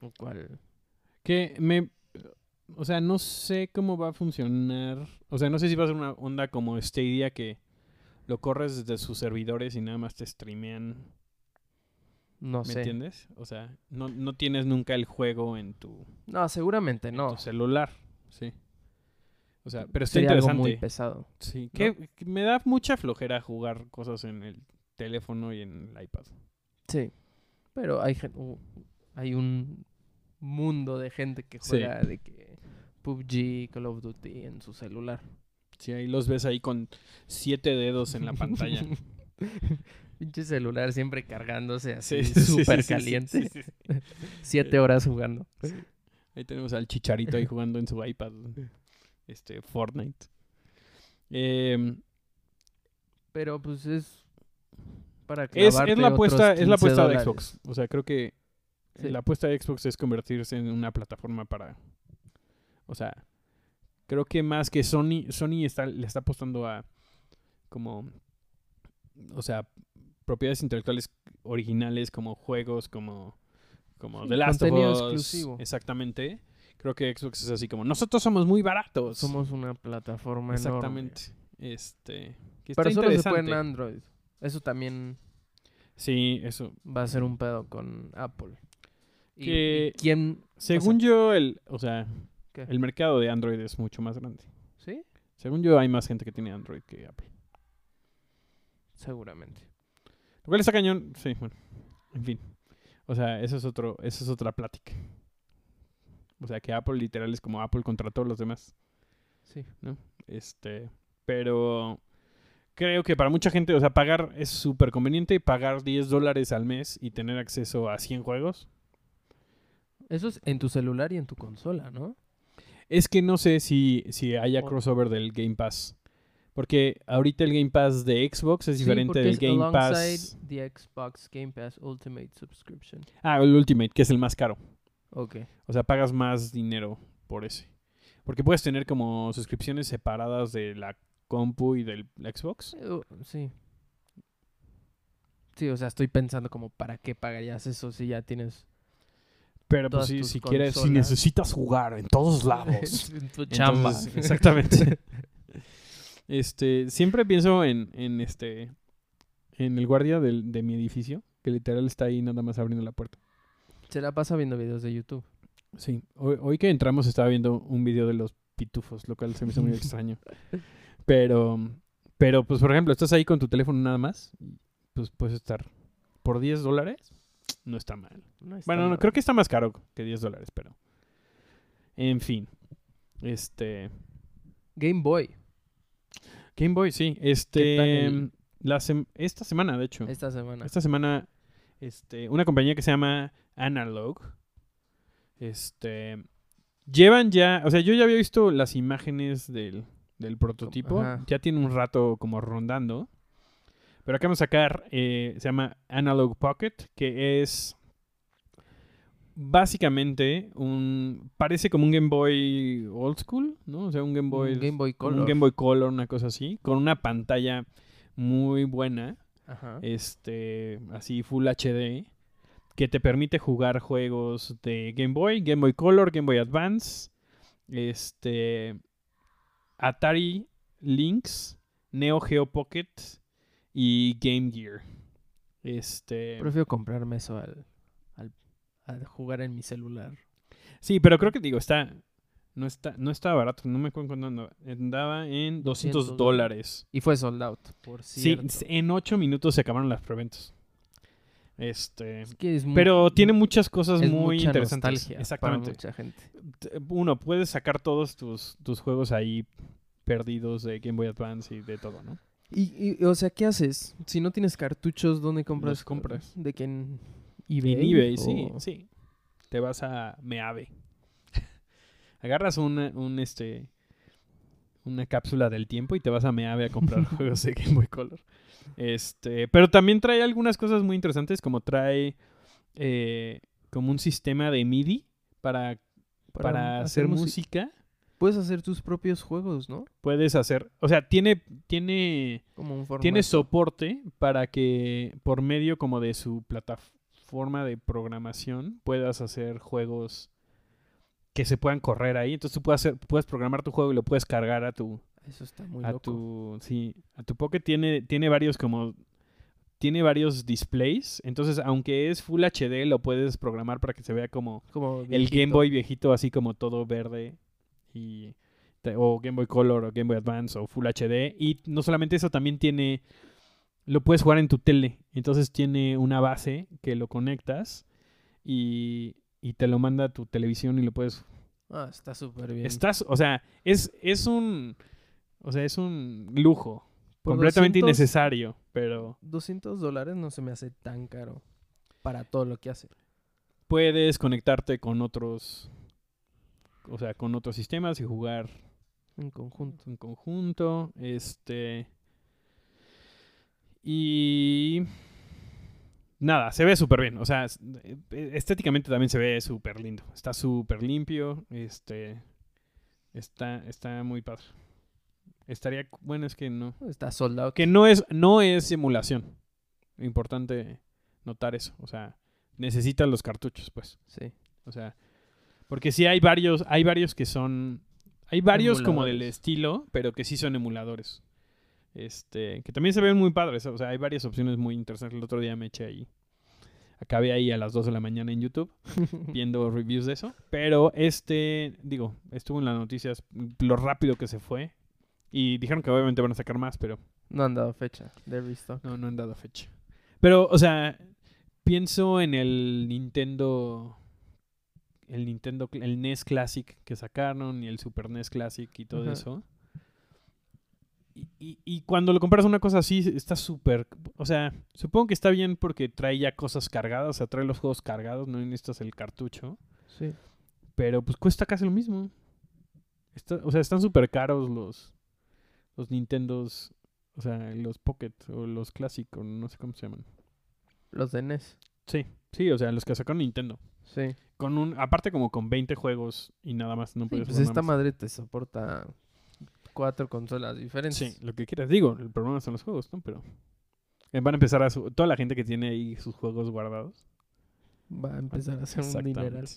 [SPEAKER 1] Lo cual...
[SPEAKER 3] Que me o sea, no sé cómo va a funcionar. O sea, no sé si va a ser una onda como Stadia que lo corres desde sus servidores y nada más te streamean,
[SPEAKER 1] No
[SPEAKER 3] ¿me
[SPEAKER 1] sé.
[SPEAKER 3] entiendes? O sea, no, no tienes nunca el juego en tu,
[SPEAKER 1] No, seguramente
[SPEAKER 3] en
[SPEAKER 1] no.
[SPEAKER 3] tu celular, sí. O sea, pero está
[SPEAKER 1] Sería algo
[SPEAKER 3] interesante.
[SPEAKER 1] muy pesado.
[SPEAKER 3] Sí, que me da mucha flojera jugar cosas en el teléfono y en el iPad.
[SPEAKER 1] Sí. Pero hay, hay un mundo de gente que
[SPEAKER 3] Sí.
[SPEAKER 1] juega de que PUBG, Call of Duty en su celular.
[SPEAKER 3] Sí, ahí los ves ahí con siete dedos en la pantalla.
[SPEAKER 1] Pinche celular siempre cargándose así,
[SPEAKER 3] Sí, sí, sí,
[SPEAKER 1] súper
[SPEAKER 3] sí, sí,
[SPEAKER 1] caliente.
[SPEAKER 3] sí.
[SPEAKER 1] Siete horas jugando.
[SPEAKER 3] Ahí tenemos al chicharito ahí jugando en su iPad. Este, Fortnite. Em,
[SPEAKER 1] Pero pues es para
[SPEAKER 3] es, es
[SPEAKER 1] clavarte
[SPEAKER 3] la apuesta, es la
[SPEAKER 1] 15
[SPEAKER 3] apuesta de. Xbox. O sea, creo que la apuesta de Xbox es convertirse en una plataforma para. O sea, creo que más que Sony, Sony está, le está apostando a como. O sea, propiedades intelectuales originales como juegos, como. Como
[SPEAKER 1] Sí,
[SPEAKER 3] The Last of Us.
[SPEAKER 1] exclusivo.
[SPEAKER 3] Exactamente. Creo que Xbox es así como. Nosotros somos muy baratos.
[SPEAKER 1] Somos una plataforma
[SPEAKER 3] Exactamente. Este. Que
[SPEAKER 1] enorme. Pero
[SPEAKER 3] está
[SPEAKER 1] solo se puede en Android. Eso también
[SPEAKER 3] Sí, eso.
[SPEAKER 1] va a ser un pedo con Apple. Y-
[SPEAKER 3] Que-
[SPEAKER 1] y ¿Quién?
[SPEAKER 3] Según yo, el, o sea,
[SPEAKER 1] ¿Qué?
[SPEAKER 3] el mercado de Android es mucho más grande.
[SPEAKER 1] ¿Sí?
[SPEAKER 3] Según yo, hay más gente que tiene Android que Apple.
[SPEAKER 1] Seguramente.
[SPEAKER 3] Lo cual está cañón. Sí, bueno. En fin. O sea, eso es otro, eso es otra plática. O sea, que Apple literal es como Apple contra todos los demás.
[SPEAKER 1] Sí.
[SPEAKER 3] Este, pero creo que para mucha gente, o sea, pagar es súper conveniente. Pagar 10 dólares al mes y tener acceso a 100 juegos.
[SPEAKER 1] Eso es en tu celular y en tu consola, ¿no?
[SPEAKER 3] Es que no sé si, si haya crossover del Game Pass. Porque ahorita el Game Pass de Xbox es
[SPEAKER 1] Sí,
[SPEAKER 3] diferente del
[SPEAKER 1] es
[SPEAKER 3] Game Pass.
[SPEAKER 1] the Xbox Game Pass Ultimate Subscription.
[SPEAKER 3] Ah, el Ultimate, que es el más caro.
[SPEAKER 1] Ok.
[SPEAKER 3] O sea, pagas más dinero por ese. Porque puedes tener como suscripciones separadas de la compu y del Xbox.
[SPEAKER 1] Uh, sí. Sí, o sea, estoy pensando como para qué pagarías eso si ya tienes
[SPEAKER 3] Pero pues sí, si quieres, si necesitas jugar en todos lados.
[SPEAKER 1] en tu chamba.
[SPEAKER 3] Entonces, exactamente. este, siempre pienso en, en este, en el guardia del- de mi edificio, que literal está ahí nada más abriendo la puerta.
[SPEAKER 1] Se la pasa viendo videos de YouTube.
[SPEAKER 3] Sí, hoy, hoy que entramos estaba viendo un video de los pitufos, lo cual se me hizo muy extraño. Pero, pero pues por ejemplo, estás ahí con tu teléfono nada más, pues puedes estar por 10 dólares, no está mal.
[SPEAKER 1] No está
[SPEAKER 3] Bueno, no, creo que está más caro que 10 dólares, pero... En fin, este...
[SPEAKER 1] Game Boy.
[SPEAKER 3] Game Boy, sí.
[SPEAKER 1] ¿Qué tal
[SPEAKER 3] Este,
[SPEAKER 1] el-
[SPEAKER 3] la sem- esta semana, de hecho.
[SPEAKER 1] Esta semana.
[SPEAKER 3] Esta semana, este, una compañía que se llama Analog, este, llevan ya, o sea, yo ya había visto las imágenes del, del prototipo,
[SPEAKER 1] Ajá.
[SPEAKER 3] ya tiene un rato como rondando, pero acá vamos a sacar, eh, se llama Analog Pocket, que es básicamente un, parece como un Game Boy old school, ¿no? O sea, un Game Boy,
[SPEAKER 1] Un Game Boy Color.
[SPEAKER 3] un Game Boy Color, una cosa así, con una pantalla muy buena
[SPEAKER 1] Ajá.
[SPEAKER 3] este así Full HD que te permite jugar juegos de Game Boy, Game Boy Color, Game Boy Advance, este Atari Lynx, Neo Geo Pocket y Game Gear. Este
[SPEAKER 1] Prefiero comprarme eso al, al, al jugar en mi celular.
[SPEAKER 3] Sí, pero creo que digo, está no está no está barato, no me acuerdo cuándo andaba, andaba en 200
[SPEAKER 1] 200
[SPEAKER 3] dólares.
[SPEAKER 1] Y fue sold out, por
[SPEAKER 3] Sí,
[SPEAKER 1] cierto.
[SPEAKER 3] en 8 minutos se acabaron las preventas. Este,
[SPEAKER 1] Es que es mu-
[SPEAKER 3] Pero tiene muchas cosas
[SPEAKER 1] es
[SPEAKER 3] muy
[SPEAKER 1] mucha
[SPEAKER 3] interesantes.
[SPEAKER 1] nostalgia
[SPEAKER 3] Exactamente.
[SPEAKER 1] para mucha gente.
[SPEAKER 3] Uno, puedes sacar todos tus, tus juegos ahí perdidos de Game Boy Advance y de todo, ¿no?
[SPEAKER 1] Y, y, o sea, ¿qué haces? Si no tienes cartuchos, ¿dónde compras?
[SPEAKER 3] Los compras.
[SPEAKER 1] ¿De qué? ¿En eBay?
[SPEAKER 3] En eBay, sí,
[SPEAKER 1] o-
[SPEAKER 3] sí. Te vas a Meave. Agarras una, un este una cápsula del tiempo y te vas a Meave a comprar juegos de Game Boy Color. Este, pero también trae algunas cosas muy interesantes, como trae eh, como un sistema de MIDI para, para, hacer música.
[SPEAKER 1] Puedes hacer tus propios juegos, ¿no?
[SPEAKER 3] Puedes hacer, o sea, tiene, tiene,
[SPEAKER 1] Como un formato.
[SPEAKER 3] tiene soporte para que por medio como de su plataforma de programación puedas hacer juegos que se puedan correr ahí. Entonces tú puedes, hacer, puedes programar tu juego y lo puedes cargar a tu,
[SPEAKER 1] Eso está muy
[SPEAKER 3] a
[SPEAKER 1] loco.
[SPEAKER 3] tu, sí, a tu Pocket tiene, tiene varios como, tiene varios displays. Entonces aunque es Full HD lo puedes programar para que se vea como
[SPEAKER 1] Como
[SPEAKER 3] el Game. Boy viejito así como todo verde y o Game Boy Color o Game Boy Advance o Full HD y no solamente eso también tiene lo puedes jugar en tu tele entonces tiene una base que lo conectas y, y te lo manda a tu televisión y lo puedes
[SPEAKER 1] Ah, está súper bien.
[SPEAKER 3] estás o sea es es un o sea es un lujo
[SPEAKER 1] Por
[SPEAKER 3] completamente
[SPEAKER 1] 200
[SPEAKER 3] innecesario pero
[SPEAKER 1] 200 dólares no se me hace tan caro para todo lo que hace.
[SPEAKER 3] puedes conectarte con otros o sea con otros sistemas y jugar
[SPEAKER 1] En conjunto.
[SPEAKER 3] en conjunto. Este. Y. Nada, se ve súper bien. O sea, eh, estéticamente también se ve súper lindo. Está súper limpio. Este. Está, está muy padre. Estaría. Bueno, es que no.
[SPEAKER 1] Está sold out.
[SPEAKER 3] Que no es, no es simulación. Importante notar eso. O sea, necesitas los cartuchos, pues.
[SPEAKER 1] Sí.
[SPEAKER 3] O sea, porque sí hay varios, hay varios que son, hay varios como del estilo, pero que sí son emuladores. Este, que también se ven muy padres, o sea, hay varias opciones muy interesantes. El otro día me eché ahí, acabé ahí a las 2 de la mañana en YouTube viendo reviews de eso, pero este, digo, estuvo en las noticias lo rápido que se fue y dijeron que obviamente van a sacar más, pero
[SPEAKER 1] no han dado fecha de restock.
[SPEAKER 3] no, no han dado fecha. Pero, o sea, pienso en el Nintendo. El Nintendo, el NES Classic que sacaron y el Super NES Classic y todo eso. Y, y- y cuando lo compras una cosa así, está súper. O sea, supongo que está bien porque trae ya cosas cargadas, o sea, trae los juegos cargados, no necesitas el cartucho.
[SPEAKER 1] Sí.
[SPEAKER 3] Pero pues cuesta casi lo mismo. Está- o sea, están súper caros los, los Nintendos. O sea, los Pocket o los Classic o no sé cómo se llaman.
[SPEAKER 1] Los de NES.
[SPEAKER 3] Sí, sí, o sea, los que sacó Nintendo.
[SPEAKER 1] Sí.
[SPEAKER 3] Con un, aparte como con 20 juegos y nada más, no
[SPEAKER 1] Sí,
[SPEAKER 3] puedes
[SPEAKER 1] pues esta
[SPEAKER 3] más.
[SPEAKER 1] madre te soporta cuatro consolas diferentes.
[SPEAKER 3] Sí, lo que quieras. Digo, el problema son los juegos, ¿no? Pero eh, van a empezar a... su- toda la gente que tiene ahí sus juegos guardados.
[SPEAKER 1] va a empezar a hacer un dineral.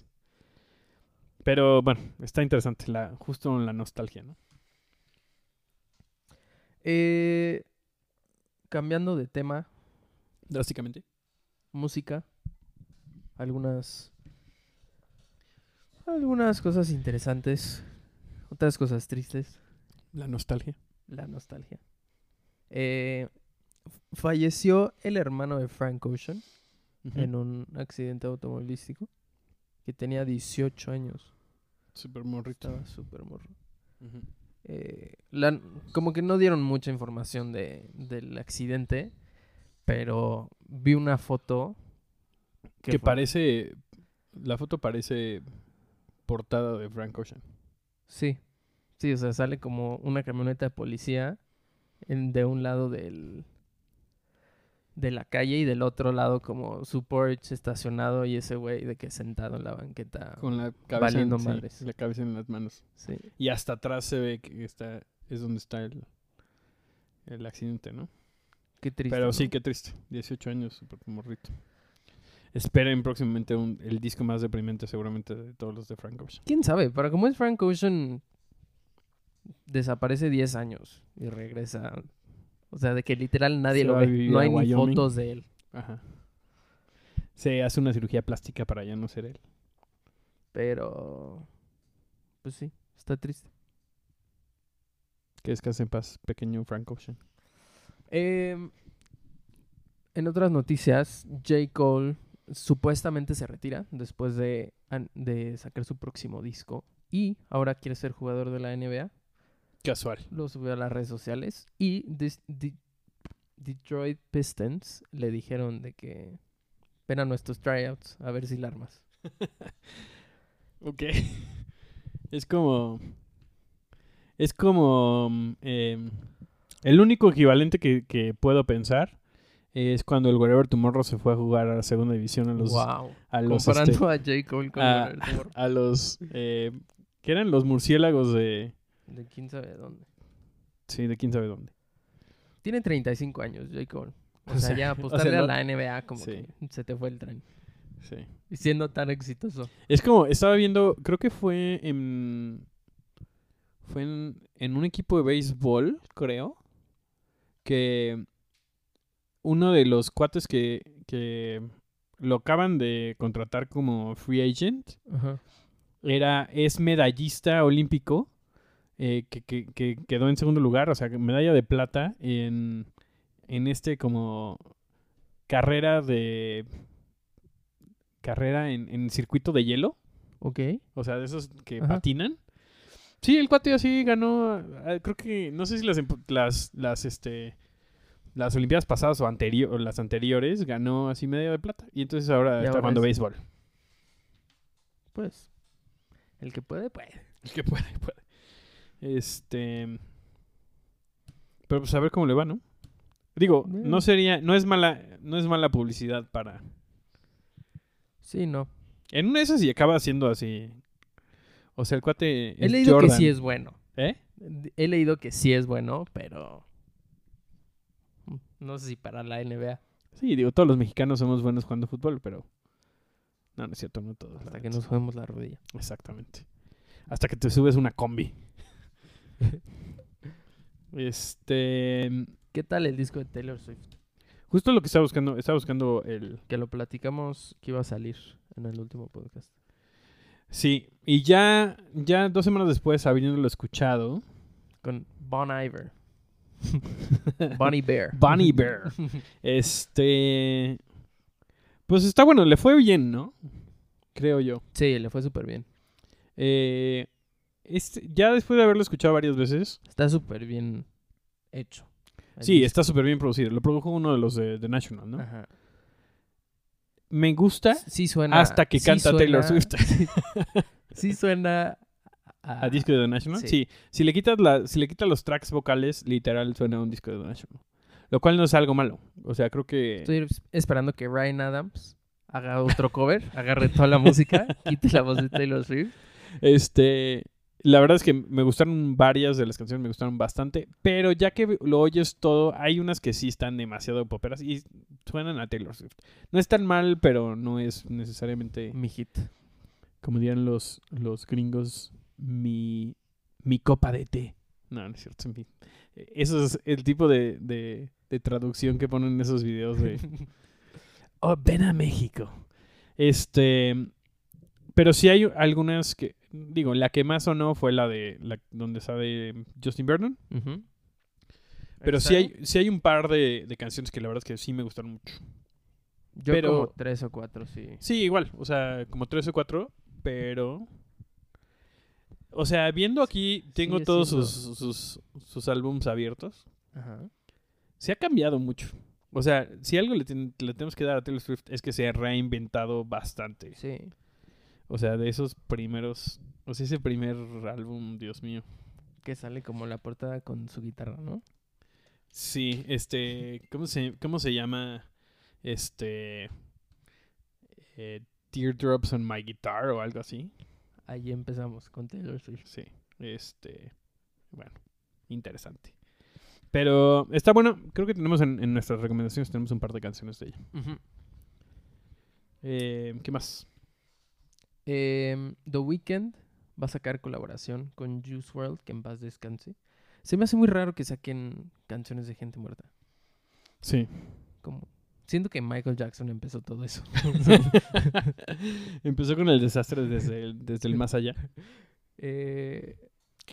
[SPEAKER 3] Pero bueno, está interesante, la, justo la nostalgia, ¿no?
[SPEAKER 1] Eh, cambiando de tema,
[SPEAKER 3] Drásticamente.
[SPEAKER 1] música, algunas algunas cosas interesantes, otras cosas tristes,
[SPEAKER 3] La nostalgia.
[SPEAKER 1] la nostalgia. Eh, falleció el hermano de Frank Ocean en un accidente automovilístico que tenía 18 años.
[SPEAKER 3] Super morrito.
[SPEAKER 1] Estaba súper morro. Eh, la- como que no dieron mucha información de, del accidente, pero vi una foto
[SPEAKER 3] Que, parece. La foto parece portada de Frank Ocean.
[SPEAKER 1] Sí, sí, o sea, sale como una camioneta de policía en- de un lado del de la calle y del otro lado como su Porsche estacionado y ese güey de que sentado en la banqueta.
[SPEAKER 3] Con la cabeza,
[SPEAKER 1] Valiendo
[SPEAKER 3] en, sí,
[SPEAKER 1] madres.
[SPEAKER 3] la cabeza en las manos.
[SPEAKER 1] Sí.
[SPEAKER 3] Y hasta atrás se ve que está. Es donde está el. El accidente, ¿no?
[SPEAKER 1] Qué triste.
[SPEAKER 3] Pero
[SPEAKER 1] ¿no?
[SPEAKER 3] sí, qué triste. 18 años, super morrito. Esperen próximamente un- el disco más deprimente, seguramente, de todos los de Frank Ocean.
[SPEAKER 1] ¿Quién sabe? Para como es Frank Ocean desaparece 10 años y regresa. O sea, de que literal nadie
[SPEAKER 3] Se
[SPEAKER 1] lo ve. No hay ni fotos de él.
[SPEAKER 3] Ajá. Se hace una cirugía plástica para ya no ser él.
[SPEAKER 1] Pero pues sí, está triste.
[SPEAKER 3] Que descanse en paz, pequeño Frank Ocean.
[SPEAKER 1] Em, en otras noticias, J. Cole supuestamente se retira después de, de sacar su próximo disco. Y ahora quiere ser jugador de la NBA.
[SPEAKER 3] Casual.
[SPEAKER 1] Lo subió a las redes sociales. Y Detroit Pistons le dijeron de que ven a nuestros tryouts a ver si la armas.
[SPEAKER 3] Ok. Es como. Es como. mm, em, el único equivalente que, que puedo pensar es cuando el Wherever Tomorrow se fue a jugar a la segunda división a los.
[SPEAKER 1] wow.
[SPEAKER 3] A los,
[SPEAKER 1] Comparando
[SPEAKER 3] este,
[SPEAKER 1] a J. Cole con
[SPEAKER 3] a- a los. eh, que eran los murciélagos de.
[SPEAKER 1] De quién sabe dónde.
[SPEAKER 3] Sí, de quién sabe dónde.
[SPEAKER 1] Tiene 35 años, J. Cole. O,
[SPEAKER 3] O
[SPEAKER 1] sea,
[SPEAKER 3] sea,
[SPEAKER 1] ya
[SPEAKER 3] o sea,
[SPEAKER 1] apostarle a la NBA como
[SPEAKER 3] Sí.
[SPEAKER 1] que se te fue el tren.
[SPEAKER 3] Sí.
[SPEAKER 1] Y siendo tan exitoso.
[SPEAKER 3] Es como, estaba viendo, creo que fue en. Fue en, en un equipo de béisbol, creo. Que uno de los cuates que, que lo acaban de contratar como free agent
[SPEAKER 1] Ajá.
[SPEAKER 3] era, es medallista olímpico. eh, que, que- que quedó en segundo lugar, o sea, medalla de plata en, en este como carrera de carrera en, en circuito de hielo.
[SPEAKER 1] Ok.
[SPEAKER 3] O sea, de esos que
[SPEAKER 1] Ajá.
[SPEAKER 3] patinan. Sí, el cuate así ganó, ah, creo que, no sé si las, las, las, este, las Olimpiadas pasadas o, anterior, las anteriores, ganó así media de plata. Y entonces ahora
[SPEAKER 1] Y
[SPEAKER 3] está
[SPEAKER 1] ahora
[SPEAKER 3] jugando
[SPEAKER 1] es-
[SPEAKER 3] béisbol.
[SPEAKER 1] Pues. El que puede, puede.
[SPEAKER 3] El que puede, puede. Este... Pero pues a ver cómo le va, ¿no? Digo, no sería, no es mala, no es mala publicidad para...
[SPEAKER 1] Sí, no.
[SPEAKER 3] En una de esas y acaba siendo así... O sea, el cuate
[SPEAKER 1] He leído
[SPEAKER 3] Jordan.
[SPEAKER 1] que sí es bueno.
[SPEAKER 3] ¿Eh?
[SPEAKER 1] He leído que sí es bueno, pero. No sé si para la NBA.
[SPEAKER 3] Sí, digo, todos los mexicanos somos buenos jugando fútbol, pero... No, no es cierto, no todos.
[SPEAKER 1] Hasta que nos juguemos la rodilla.
[SPEAKER 3] Exactamente. Hasta que te subes una combi. este...
[SPEAKER 1] ¿Qué tal el disco de Taylor Swift?
[SPEAKER 3] Justo lo que estaba buscando, estaba buscando el...
[SPEAKER 1] Que lo platicamos que iba a salir en el último podcast.
[SPEAKER 3] Sí, y ya, ya dos semanas después, habiéndolo escuchado,
[SPEAKER 1] Con Bon Iver. Bonnie Bear.
[SPEAKER 3] Bonnie Bear. este... Pues está bueno, le fue bien, ¿no? Creo yo.
[SPEAKER 1] Sí, le fue súper bien.
[SPEAKER 3] Eh, este, ya después de haberlo escuchado varias veces,
[SPEAKER 1] Está súper bien hecho.
[SPEAKER 3] sí, está súper bien producido. Lo produjo uno de los de, de National, ¿no?
[SPEAKER 1] Ajá.
[SPEAKER 3] Me gusta
[SPEAKER 1] Sí suena.
[SPEAKER 3] hasta que
[SPEAKER 1] sí
[SPEAKER 3] canta Taylor Swift.
[SPEAKER 1] Sí suena a,
[SPEAKER 3] ¿A disco de The National?
[SPEAKER 1] sí.
[SPEAKER 3] Sí. Si le quitas la, si le quitas los tracks vocales, literal suena a un disco de The National. Lo cual no es algo malo. O sea, creo que.
[SPEAKER 1] Estoy esperando que Ryan Adams haga otro cover, agarre toda la música, quite la voz de Taylor Swift.
[SPEAKER 3] Este. La verdad es que me gustaron varias de las canciones, me gustaron bastante, pero ya que lo oyes todo, hay unas que sí están demasiado poperas y suenan a Taylor Swift. No es tan mal, pero no es necesariamente,
[SPEAKER 1] Mi hit.
[SPEAKER 3] como dirían los, los gringos, mi, mi copa de té. No, no es cierto. mi- eso es el tipo de, de, de traducción que ponen en esos videos de... oh, ven a México. Este... Pero sí hay algunas que... Digo, la que más sonó fue la de... La, donde sale Justin Vernon. Pero sí hay, sí hay un par de, de canciones que la verdad es que sí me gustaron mucho.
[SPEAKER 1] Yo
[SPEAKER 3] pero-
[SPEAKER 1] como tres o cuatro, sí.
[SPEAKER 3] Sí, igual. O sea, como tres o cuatro. Pero... O sea, viendo aquí, tengo todos sus, sus, sus álbums abiertos.
[SPEAKER 1] Ajá.
[SPEAKER 3] Se ha cambiado mucho. O sea, si algo le, ten- le tenemos que dar a Taylor Swift es que se ha reinventado bastante.
[SPEAKER 1] Sí.
[SPEAKER 3] O sea, de esos primeros... O sea, ese primer álbum, Dios mío.
[SPEAKER 1] Que sale como la portada con su guitarra, ¿no?
[SPEAKER 3] Sí, este... ¿Cómo se, cómo se llama? Este... eh, Teardrops on My Guitar o algo así.
[SPEAKER 1] Ahí empezamos con Taylor Swift.
[SPEAKER 3] Sí, este... Bueno, interesante. Pero está bueno. Creo que tenemos en, en nuestras recomendaciones tenemos un par de canciones de ella. Eh, ¿Qué más?
[SPEAKER 1] Em, The Weeknd va a sacar colaboración con Juice WRLD, que en paz descanse. Se me hace muy raro que saquen canciones de gente muerta.
[SPEAKER 3] Sí.
[SPEAKER 1] Como siento que Michael Jackson empezó todo eso.
[SPEAKER 3] Empezó con el desastre desde el, desde el más allá.
[SPEAKER 1] Eh,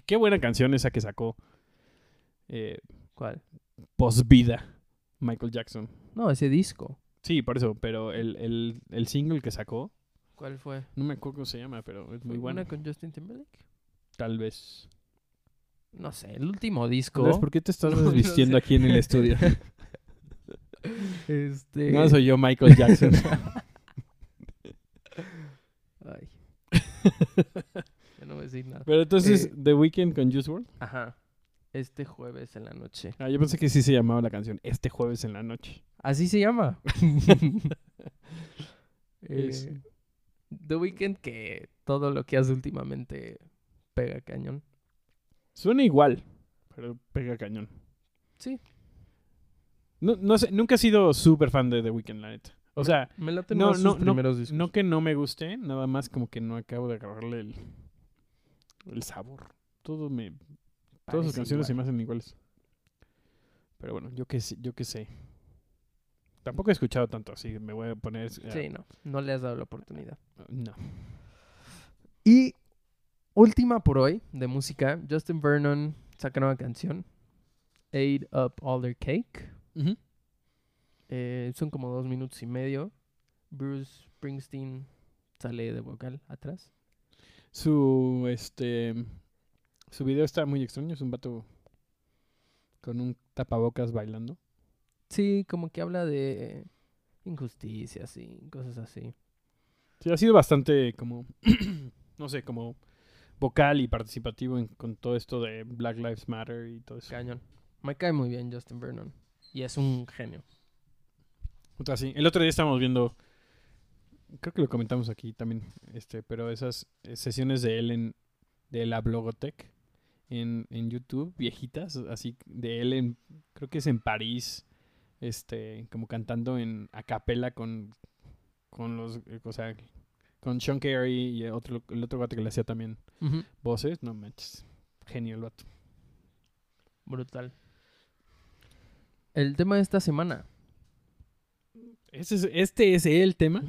[SPEAKER 3] Qué, buena canción esa que sacó eh,
[SPEAKER 1] ¿Cuál?
[SPEAKER 3] Post Vida, Michael Jackson.
[SPEAKER 1] No, ese disco.
[SPEAKER 3] Sí, por eso, pero el, el, el single que sacó,
[SPEAKER 1] ¿Cuál fue?
[SPEAKER 3] no me acuerdo cómo se llama, pero es muy
[SPEAKER 1] ¿Fue
[SPEAKER 3] bueno.
[SPEAKER 1] ¿Una con Justin Timberlake?
[SPEAKER 3] Tal vez.
[SPEAKER 1] No sé, el último disco.
[SPEAKER 3] ¿por qué te estás
[SPEAKER 1] No, no
[SPEAKER 3] desvistiendo
[SPEAKER 1] sé.
[SPEAKER 3] aquí en el estudio?
[SPEAKER 1] Este.
[SPEAKER 3] no soy yo, Michael Jackson.
[SPEAKER 1] Ay. ya no voy a decir nada.
[SPEAKER 3] pero entonces,
[SPEAKER 1] Eh,
[SPEAKER 3] The Weeknd con Juice WRLD.
[SPEAKER 1] Ajá. Este jueves en la noche.
[SPEAKER 3] Ah, yo pensé que sí se llamaba la canción Este jueves en la noche.
[SPEAKER 1] Así se llama. Eh, The Weeknd que todo lo que hace últimamente pega cañón.
[SPEAKER 3] Suena igual, pero pega cañón.
[SPEAKER 1] Sí.
[SPEAKER 3] No, no sé, nunca he sido súper fan de The Weeknd, la neta. O sea,
[SPEAKER 1] me late
[SPEAKER 3] no,
[SPEAKER 1] más
[SPEAKER 3] no,
[SPEAKER 1] sus primeros discos.
[SPEAKER 3] no que no me guste, nada más como que no acabo de agarrarle el, el sabor. Todo me, todas sus canciones se me
[SPEAKER 1] igual.
[SPEAKER 3] hacen iguales. Pero bueno, yo qué sé, yo qué sé. Tampoco he escuchado tanto, así me voy a poner... eh,
[SPEAKER 1] Sí, no. No le has dado la oportunidad.
[SPEAKER 3] no.
[SPEAKER 1] Y última por hoy de música. Justin Vernon saca nueva canción. Ate Up All Their Cake. Eh, son como dos minutos y medio. Bruce Springsteen sale de vocal atrás.
[SPEAKER 3] Su, este... Su video está muy extraño, es un vato con un tapabocas bailando.
[SPEAKER 1] Sí, como que habla de injusticias y cosas así.
[SPEAKER 3] Sí, ha sido bastante como, no sé, como vocal y participativo en- con todo esto de Black Lives Matter y todo eso.
[SPEAKER 1] Cañón. Me cae muy bien Justin Vernon. Y es un genio.
[SPEAKER 3] Otra, sí. El otro día estábamos viendo, creo que lo comentamos aquí también, este, pero esas eh, sesiones de él en, de la Blogotech en, en YouTube, viejitas, así, de él en, creo que es en París, este, como cantando en a capela con, con los, o sea, con Sean Carey y otro, el otro gato que le hacía también voces, no manches, genio el vato.
[SPEAKER 1] Brutal. El tema de esta semana.
[SPEAKER 3] Es- este es el tema.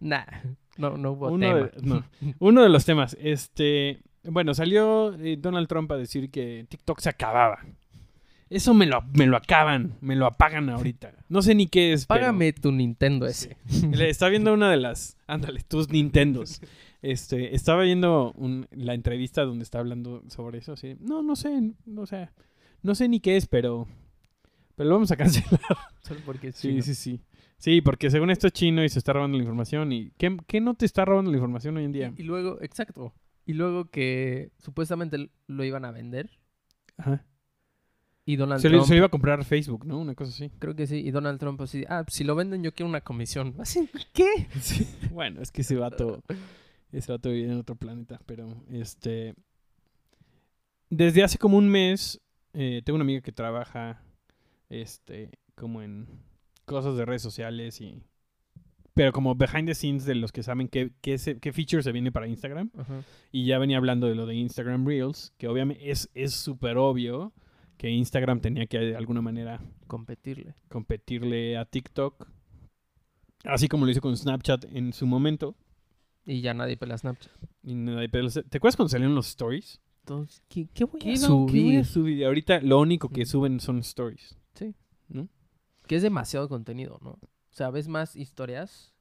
[SPEAKER 1] Nah, no, no hubo
[SPEAKER 3] Uno
[SPEAKER 1] tema.
[SPEAKER 3] de, no, uno de los temas. Este, bueno, salió eh, Donald Trump a decir que TikTok se acababa. Eso me lo, me lo acaban, me lo apagan ahorita. No sé ni qué es. pero-
[SPEAKER 1] Págame tu Nintendo ese.
[SPEAKER 3] Le está viendo una de las. Ándale, tus Nintendos. Este, estaba viendo un- la entrevista donde está hablando sobre eso. Así, no, no sé, no sé. No sé ni qué es, pero. Pero lo vamos a cancelar.
[SPEAKER 1] Solo porque es
[SPEAKER 3] Sí,
[SPEAKER 1] chino.
[SPEAKER 3] sí, sí. Sí, porque según esto es chino y se está robando la información. ¿Y qué, qué no te está robando la información hoy en día?
[SPEAKER 1] Y, y luego, exacto. Y luego que supuestamente lo iban a vender.
[SPEAKER 3] Ajá.
[SPEAKER 1] Y Donald
[SPEAKER 3] Se lo,
[SPEAKER 1] Trump.
[SPEAKER 3] se lo iba a comprar Facebook, ¿no? Una cosa así.
[SPEAKER 1] Creo que sí. Y Donald Trump así. Ah, si lo venden, yo quiero una comisión. Así, ¿qué?
[SPEAKER 3] Bueno, es que ese vato, ese vato vive en otro planeta, pero este, desde hace como un mes, eh, tengo una amiga que trabaja, este, como en cosas de redes sociales y... Pero como behind the scenes de los que saben qué, qué, se- qué feature se viene para Instagram.
[SPEAKER 1] Ajá.
[SPEAKER 3] Y ya venía hablando de lo de Instagram Reels, que obviamente es es súper obvio que Instagram tenía que de alguna manera
[SPEAKER 1] Competirle.
[SPEAKER 3] competirle a TikTok. Así como lo hizo con Snapchat en su momento.
[SPEAKER 1] Y ya nadie pela Snapchat.
[SPEAKER 3] Y nadie peló- ¿Te acuerdas cuando salieron los stories?
[SPEAKER 1] Entonces, ¿qué, qué voy
[SPEAKER 3] ¿Qué
[SPEAKER 1] a
[SPEAKER 3] iba-
[SPEAKER 1] subir?
[SPEAKER 3] qué voy a subir? Ahorita lo único que suben son stories.
[SPEAKER 1] Que es demasiado contenido, ¿no? O sea, ves más historias.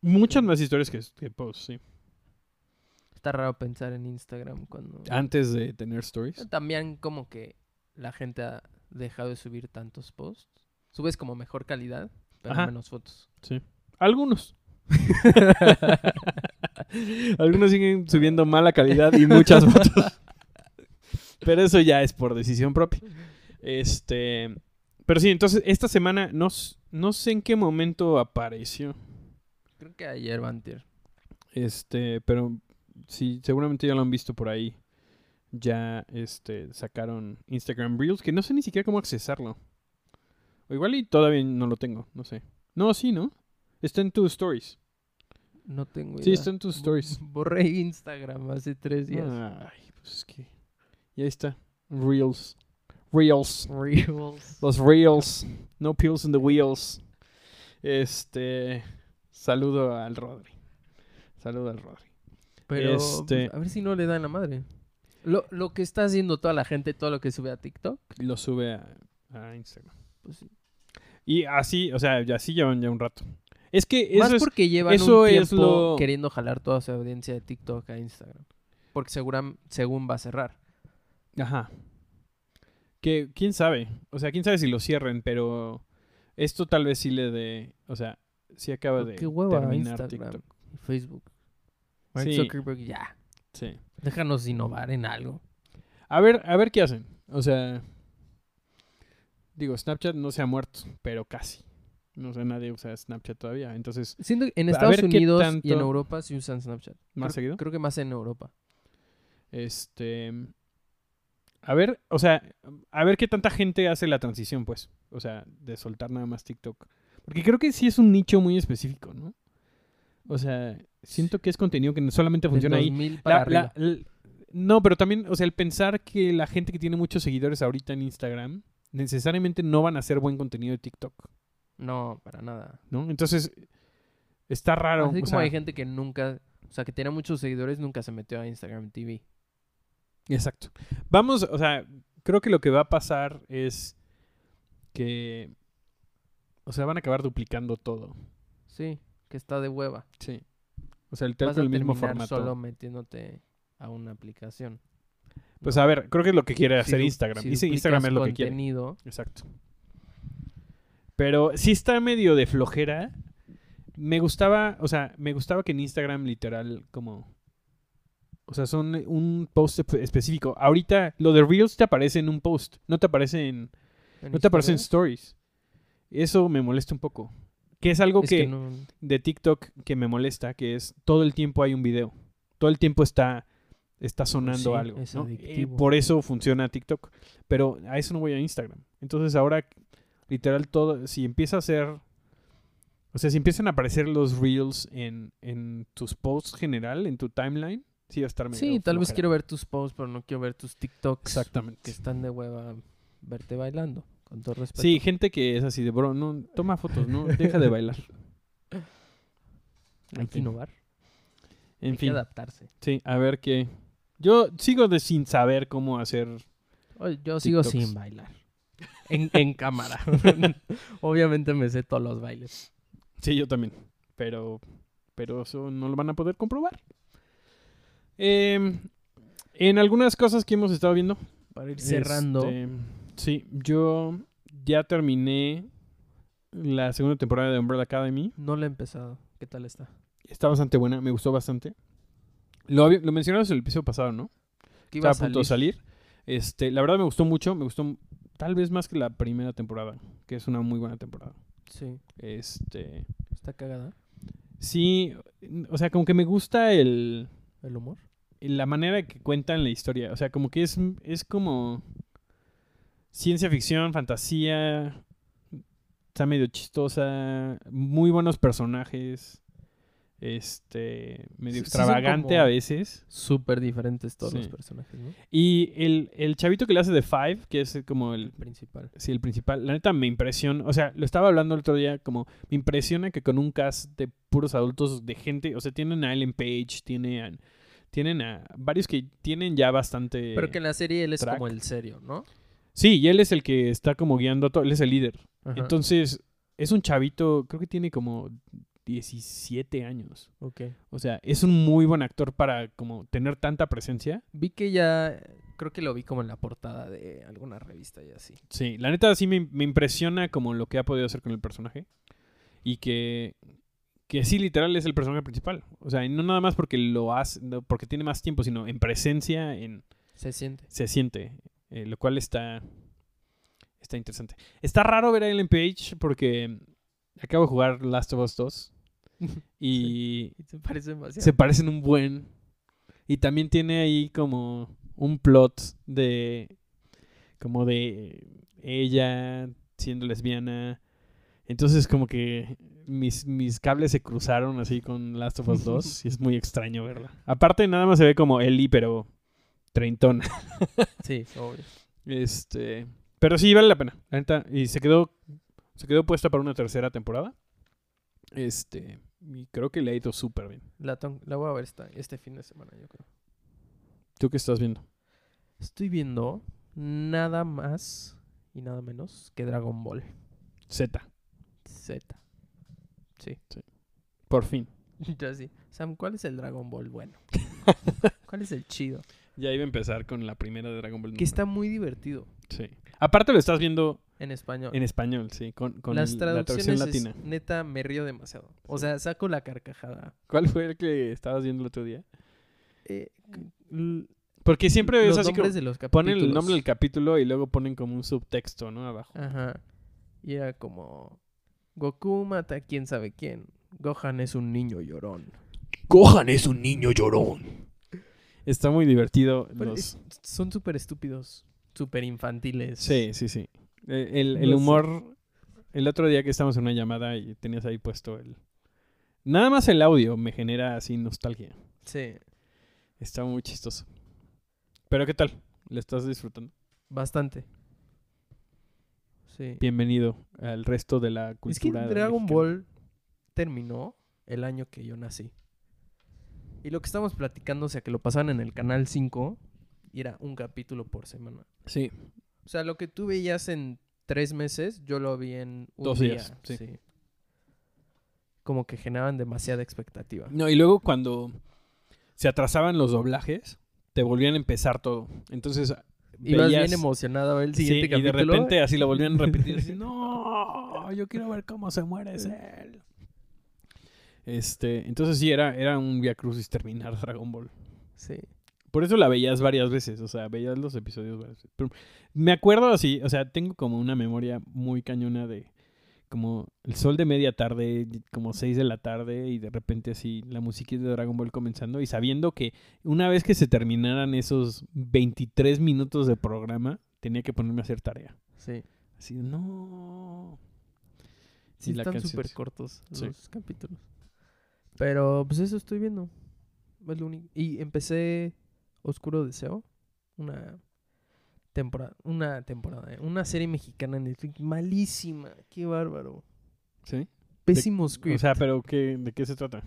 [SPEAKER 3] Muchas más historias que, que posts, sí.
[SPEAKER 1] Está raro pensar en Instagram cuando...
[SPEAKER 3] Antes de tener stories.
[SPEAKER 1] También como que la gente ha dejado de subir tantos posts. Subes como mejor calidad, pero
[SPEAKER 3] Ajá.
[SPEAKER 1] menos fotos.
[SPEAKER 3] Algunos. Algunos siguen subiendo mala calidad y muchas fotos. Pero eso ya es por decisión propia. Este. Pero sí, entonces esta semana no, no sé en qué momento apareció.
[SPEAKER 1] Creo que ayer, Bantier.
[SPEAKER 3] Este, pero sí, seguramente ya lo han visto por ahí. Ya este sacaron Instagram Reels, que no sé ni siquiera cómo accesarlo. O igual y todavía no lo tengo, no sé. No, sí, ¿no? Está en tus stories.
[SPEAKER 1] No tengo
[SPEAKER 3] Sí,
[SPEAKER 1] idea.
[SPEAKER 3] está en tus stories.
[SPEAKER 1] Borré Instagram hace tres días.
[SPEAKER 3] Ay, pues es que. Y ahí está. Reels. Reels.
[SPEAKER 1] Reels.
[SPEAKER 3] Los reels. No pills in the wheels. Este. Saludo al Rodri. Saludo al Rodri.
[SPEAKER 1] Pero
[SPEAKER 3] Este-
[SPEAKER 1] pues, a ver si no le dan la madre. Lo, lo que está haciendo toda la gente, todo lo que sube a TikTok,
[SPEAKER 3] Lo sube a, a Instagram.
[SPEAKER 1] pues sí.
[SPEAKER 3] Y así, o sea, ya así llevan ya un rato. Es que
[SPEAKER 1] Más
[SPEAKER 3] eso es.
[SPEAKER 1] porque llevan
[SPEAKER 3] eso
[SPEAKER 1] un
[SPEAKER 3] es
[SPEAKER 1] tiempo
[SPEAKER 3] lo-
[SPEAKER 1] queriendo jalar toda su audiencia de TikTok a Instagram. Porque seguran, según va a cerrar.
[SPEAKER 3] Ajá. Que quién sabe. O sea, quién sabe si lo cierren, pero. Esto tal vez sí le dé. O sea, sí acaba de
[SPEAKER 1] Qué hueva
[SPEAKER 3] terminar
[SPEAKER 1] Instagram
[SPEAKER 3] TikTok.
[SPEAKER 1] y Facebook. Mark
[SPEAKER 3] Sí.
[SPEAKER 1] Zuckerberg, ya.
[SPEAKER 3] Sí.
[SPEAKER 1] Déjanos innovar en algo.
[SPEAKER 3] A ver, a ver qué hacen. O sea, digo, Snapchat no se ha muerto, pero casi. No sé, nadie usa Snapchat todavía. Entonces,
[SPEAKER 1] Siento que en Estados Unidos y en Europa sí usan Snapchat.
[SPEAKER 3] ¿Más
[SPEAKER 1] Creo-
[SPEAKER 3] seguido?
[SPEAKER 1] Creo que más en Europa.
[SPEAKER 3] este. A ver, o sea, a ver qué tanta gente hace la transición, pues. O sea, de soltar nada más TikTok. Porque creo que sí es un nicho muy específico, ¿no? O sea, siento que es contenido que solamente
[SPEAKER 1] Del
[SPEAKER 3] funciona ahí.
[SPEAKER 1] 2000 para
[SPEAKER 3] La- la-
[SPEAKER 1] arriba.
[SPEAKER 3] l- no, pero también, o sea, el pensar que la gente que tiene muchos seguidores ahorita en Instagram necesariamente no van a hacer buen contenido de TikTok,
[SPEAKER 1] No, para nada.
[SPEAKER 3] ¿no? Entonces, está raro.
[SPEAKER 1] Así
[SPEAKER 3] o
[SPEAKER 1] como
[SPEAKER 3] sea,
[SPEAKER 1] hay gente que nunca, o sea, que tiene muchos seguidores, nunca se metió a Instagram TV.
[SPEAKER 3] Exacto. Vamos, o sea, creo que lo que va a pasar es que, o sea, van a acabar duplicando todo.
[SPEAKER 1] Sí, que está de hueva.
[SPEAKER 3] Sí. O sea, el
[SPEAKER 1] a
[SPEAKER 3] el mismo formato.
[SPEAKER 1] solo metiéndote a una aplicación.
[SPEAKER 3] Pues a ver, creo que es lo que quiere hacer Instagram.
[SPEAKER 1] si
[SPEAKER 3] Instagram es lo que quiere.
[SPEAKER 1] contenido,
[SPEAKER 3] Exacto. Pero sí está medio de flojera. Me gustaba, o sea, me gustaba que en Instagram literal como... O sea, son un post espe- específico. Ahorita lo de Reels te aparece en un post, no te aparece en,
[SPEAKER 1] en
[SPEAKER 3] no te aparece en stories. Eso me molesta un poco. Que es algo
[SPEAKER 1] es
[SPEAKER 3] que,
[SPEAKER 1] que no-
[SPEAKER 3] de TikTok que me molesta, que es todo el tiempo hay un video. Todo el tiempo está, está sonando
[SPEAKER 1] sí,
[SPEAKER 3] algo.
[SPEAKER 1] es
[SPEAKER 3] ¿no? Eh,
[SPEAKER 1] adictivo.
[SPEAKER 3] por eso funciona TikTok. Pero a eso no voy a Instagram. Entonces ahora, literal, todo, si empieza a hacer... O sea, si empiezan a aparecer los reels en, en tus posts general, en tu timeline, sí va a estar medio
[SPEAKER 1] Sí, tal vez quiero ver tus posts, pero no quiero ver tus TikToks que
[SPEAKER 3] Exactamente.
[SPEAKER 1] están de hueva verte bailando, con todo respeto.
[SPEAKER 3] Sí, gente que es así de, bro, no, toma fotos, no, deja de bailar.
[SPEAKER 1] hay que innovar,
[SPEAKER 3] En
[SPEAKER 1] hay que
[SPEAKER 3] fin,
[SPEAKER 1] adaptarse.
[SPEAKER 3] sí, a ver qué... Yo sigo de sin saber cómo hacer...
[SPEAKER 1] Yo sigo
[SPEAKER 3] TikToks.
[SPEAKER 1] sin bailar. En, en cámara. Obviamente me sé todos los bailes.
[SPEAKER 3] Sí, yo también. Pero, pero eso no lo van a poder comprobar. Em, en algunas cosas que hemos estado viendo.
[SPEAKER 1] Para ir cerrando.
[SPEAKER 3] este, sí, yo ya terminé la segunda temporada de Umbrella Academy.
[SPEAKER 1] No la he empezado. ¿Qué tal está?
[SPEAKER 3] Está bastante buena, me gustó bastante. Lo, lo mencionamos en el episodio pasado, ¿no?
[SPEAKER 1] ¿Qué
[SPEAKER 3] Estaba a punto de salir. Este, la verdad me gustó mucho, me gustó tal vez más que la primera temporada, que es una muy buena temporada.
[SPEAKER 1] Sí,
[SPEAKER 3] Este,
[SPEAKER 1] está cagada.
[SPEAKER 3] sí, o sea, como que me gusta el
[SPEAKER 1] El humor.
[SPEAKER 3] La manera que cuentan la historia. O sea, como que es, es como ciencia ficción, fantasía. Está medio chistosa. Muy buenos personajes. Este. Medio
[SPEAKER 1] Sí,
[SPEAKER 3] extravagante a veces.
[SPEAKER 1] Súper diferentes todos
[SPEAKER 3] Sí.
[SPEAKER 1] los personajes, ¿no?
[SPEAKER 3] Y el, el chavito que le hace de Five, que es como
[SPEAKER 1] El
[SPEAKER 3] el,
[SPEAKER 1] principal.
[SPEAKER 3] Sí, el principal. La neta me impresiona. O sea, lo estaba hablando el otro día, como me impresiona que con un cast de puros adultos, de gente. O sea, tienen a Ellen Page, tienen a, tienen a varios que tienen ya bastante.
[SPEAKER 1] Pero que en la serie él es
[SPEAKER 3] track.
[SPEAKER 1] como el serio, ¿no?
[SPEAKER 3] Sí, y él es el que está como guiando a todo. Él es el líder.
[SPEAKER 1] Ajá.
[SPEAKER 3] Entonces, es un chavito, creo que tiene como 17 años.
[SPEAKER 1] Ok.
[SPEAKER 3] O sea, es un muy buen actor para como tener tanta presencia.
[SPEAKER 1] Vi que ya. Creo que lo vi como en la portada de alguna revista y así.
[SPEAKER 3] Sí, la neta sí me, me impresiona como lo que ha podido hacer con el personaje. Y que, que sí, literal, es el personaje principal. O sea, y no nada más porque lo hace, no porque tiene más tiempo, sino en presencia, en
[SPEAKER 1] Se siente.
[SPEAKER 3] se siente. eh, lo cual está, está interesante. Está raro ver a Ellen Page porque acabo de jugar Last of Us 2. Y
[SPEAKER 1] Y te parece demasiado.
[SPEAKER 3] se parecen un buen. Y también tiene ahí como un plot de. como de ella siendo lesbiana. Entonces como que mis, mis cables se cruzaron así con Last of Us 2 y es muy extraño verla. Aparte nada más se ve como Ellie, pero treintona.
[SPEAKER 1] Sí, obvio.
[SPEAKER 3] Este, pero sí vale la pena, la neta, y se quedó se quedó puesta para una tercera temporada. Este, y creo que le ha ido súper bien.
[SPEAKER 1] La, la voy a ver esta, este fin de semana, yo creo.
[SPEAKER 3] ¿Tú qué estás viendo?
[SPEAKER 1] Estoy viendo nada más y nada menos que Dragon Ball
[SPEAKER 3] Z,
[SPEAKER 1] Z. Sí.
[SPEAKER 3] por fin.
[SPEAKER 1] Ya sí. Sam, ¿cuál es el Dragon Ball bueno? ¿Cuál es el chido?
[SPEAKER 3] Ya iba a empezar con la primera de Dragon Ball.
[SPEAKER 1] Que está muy divertido
[SPEAKER 3] Sí. Aparte lo estás viendo
[SPEAKER 1] en español.
[SPEAKER 3] en español, sí, con, con
[SPEAKER 1] Las
[SPEAKER 3] el- la
[SPEAKER 1] traducciones es-
[SPEAKER 3] latina.
[SPEAKER 1] neta me río demasiado. O
[SPEAKER 3] Sí.
[SPEAKER 1] sea, saco la carcajada.
[SPEAKER 3] ¿Cuál fue el que estabas viendo el otro día?
[SPEAKER 1] Eh,
[SPEAKER 3] Porque siempre es
[SPEAKER 1] los
[SPEAKER 3] así como
[SPEAKER 1] nombres de los capítulos.
[SPEAKER 3] ponen el nombre del capítulo y luego ponen como un subtexto, ¿no? Abajo.
[SPEAKER 1] Ajá. Y era como Goku mata a quién sabe quién. Gohan es un niño llorón.
[SPEAKER 3] Gohan es un niño llorón. Está muy divertido.
[SPEAKER 1] Pero
[SPEAKER 3] los-
[SPEAKER 1] es- son súper estúpidos, súper infantiles.
[SPEAKER 3] Sí, sí, sí. Eh, El, el
[SPEAKER 1] No sé.
[SPEAKER 3] humor. El otro día que estábamos en una llamada y tenías ahí puesto el. Nada más el audio me genera así nostalgia.
[SPEAKER 1] Sí,
[SPEAKER 3] Está muy chistoso. Pero ¿qué tal? ¿Le estás disfrutando?
[SPEAKER 1] bastante. Sí.
[SPEAKER 3] Bienvenido al resto de la
[SPEAKER 1] Es que
[SPEAKER 3] cultura.
[SPEAKER 1] Dragon
[SPEAKER 3] mexicana.
[SPEAKER 1] Ball terminó el año que yo nací. Y lo que estamos platicando, o sea, que lo pasaban en el canal 5 y era un capítulo por semana.
[SPEAKER 3] Sí.
[SPEAKER 1] O sea, lo que tú veías en tres meses, yo lo vi en un
[SPEAKER 3] Dos
[SPEAKER 1] día.
[SPEAKER 3] días, sí.
[SPEAKER 1] Como que generaban demasiada expectativa.
[SPEAKER 3] No, y luego cuando se atrasaban los doblajes, te volvían a empezar todo. Entonces.
[SPEAKER 1] Ibas bien emocionado a ver el
[SPEAKER 3] Sí,
[SPEAKER 1] siguiente
[SPEAKER 3] y de
[SPEAKER 1] capítulo.
[SPEAKER 3] repente así lo volvían a repetir. así, no, yo quiero ver cómo se muere Cell. Este, entonces sí, era, era un Via Crucis terminar Dragon Ball.
[SPEAKER 1] Sí.
[SPEAKER 3] Por eso la veías varias veces, o sea, veías los episodios varias veces. Pero me acuerdo así, o sea, tengo como una memoria muy cañona de como el sol de media tarde, como 6 de la tarde, y de repente así la música de Dragon Ball comenzando, y sabiendo que una vez que se terminaran esos 23 minutos de programa, tenía que ponerme a hacer tarea.
[SPEAKER 1] Sí.
[SPEAKER 3] Así, no.
[SPEAKER 1] Sí, están súper cortos
[SPEAKER 3] Sí.
[SPEAKER 1] los capítulos. Pero pues eso estoy viendo. Es lo único. Y empecé Oscuro Deseo. Una temporada. Una temporada. ¿eh? Una serie mexicana en Netflix. Malísima. Qué bárbaro.
[SPEAKER 3] ¿Sí?
[SPEAKER 1] Pésimo script.
[SPEAKER 3] O sea, pero ¿qué, ¿de qué se trata?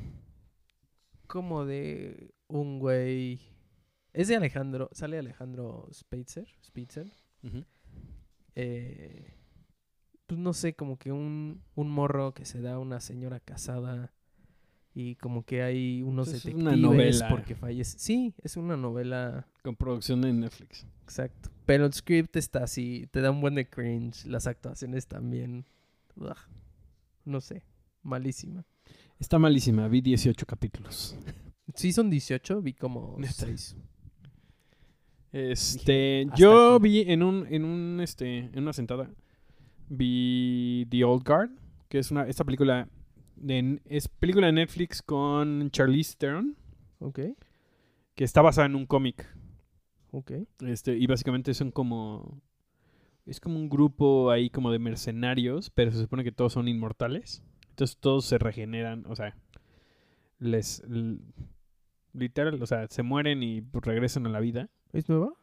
[SPEAKER 1] como de un güey. Es de Alejandro. Sale Alejandro Spitzer. Spitzer. eh, pues no sé, como que un, un morro que se da a una señora casada y como que hay unos
[SPEAKER 3] Es
[SPEAKER 1] detectives
[SPEAKER 3] una novela.
[SPEAKER 1] porque fallece. Sí, es una novela,
[SPEAKER 3] Con producción de Netflix.
[SPEAKER 1] exacto. Pero el script está así, te da un buen de cringe, las actuaciones también. ugh, no sé, malísima.
[SPEAKER 3] Está malísima, vi 18 capítulos.
[SPEAKER 1] Sí, son 18, vi como
[SPEAKER 3] Neta.
[SPEAKER 1] 6.
[SPEAKER 3] Este, yo
[SPEAKER 1] aquí.
[SPEAKER 3] vi en un, en un, este, en una sentada, vi The Old Guard, que es una, esta película, de, es película de Netflix con Charlize Theron,
[SPEAKER 1] Ok.
[SPEAKER 3] que está basada en un cómic.
[SPEAKER 1] Ok.
[SPEAKER 3] Este, y básicamente son como. Es como un grupo ahí como de mercenarios, pero se supone que todos son inmortales. Entonces todos se regeneran, o sea, les. literal, o sea, se mueren y pues, regresan a la vida.
[SPEAKER 1] ¿Es nueva?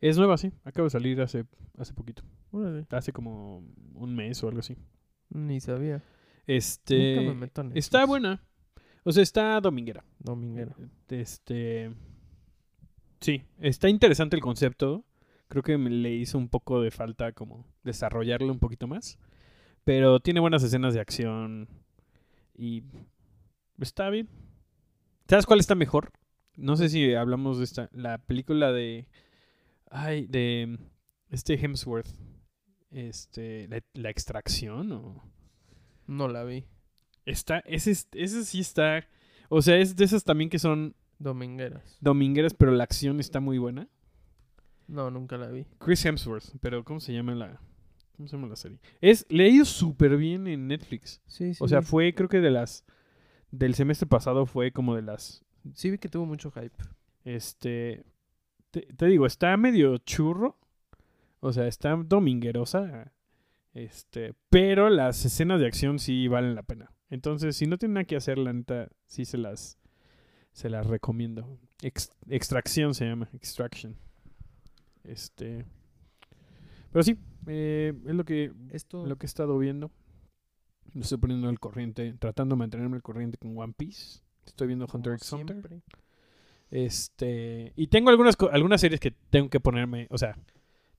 [SPEAKER 3] Es nueva, sí. Acaba de salir hace, hace poquito.
[SPEAKER 1] Órale.
[SPEAKER 3] Hace como un mes o algo así.
[SPEAKER 1] Ni sabía.
[SPEAKER 3] Este.
[SPEAKER 1] Nunca me meto en
[SPEAKER 3] Está buena. O sea, está dominguera.
[SPEAKER 1] Dominguera.
[SPEAKER 3] Este. Sí, está interesante el concepto. Creo que me le hizo un poco de falta como desarrollarlo un poquito más. Pero tiene buenas escenas de acción. Y está bien. ¿Sabes cuál está mejor? No sé si hablamos de esta. La película de. Ay, de. Este Hemsworth. Este. La, la extracción o.
[SPEAKER 1] No la vi.
[SPEAKER 3] Está. Ese, es- ese sí está. O sea, es de esas también que son
[SPEAKER 1] Domingueras.
[SPEAKER 3] domingueras, pero la acción está muy buena.
[SPEAKER 1] No, nunca la vi.
[SPEAKER 3] Chris Hemsworth, pero ¿cómo se llama la, cómo se llama la serie? Es, le ha ido súper bien en Netflix.
[SPEAKER 1] Sí, sí.
[SPEAKER 3] O sea, fue, creo que de las, del semestre pasado fue como de las,
[SPEAKER 1] Sí vi que tuvo mucho hype.
[SPEAKER 3] este, te, te digo, está medio churro. O sea, está dominguerosa. Este, pero las escenas de acción sí valen la pena. Entonces, si no tienen nada que hacer, la neta, sí se las, se las recomiendo. Ex- extracción se llama, Extraction. Este, pero sí, eh, es lo que,
[SPEAKER 1] Esto.
[SPEAKER 3] lo que he estado viendo. Me estoy poniendo al corriente, tratando de mantenerme al corriente con One Piece. Estoy viendo Hunter x Hunter. Este, y tengo algunas algunas series que tengo que ponerme, o sea,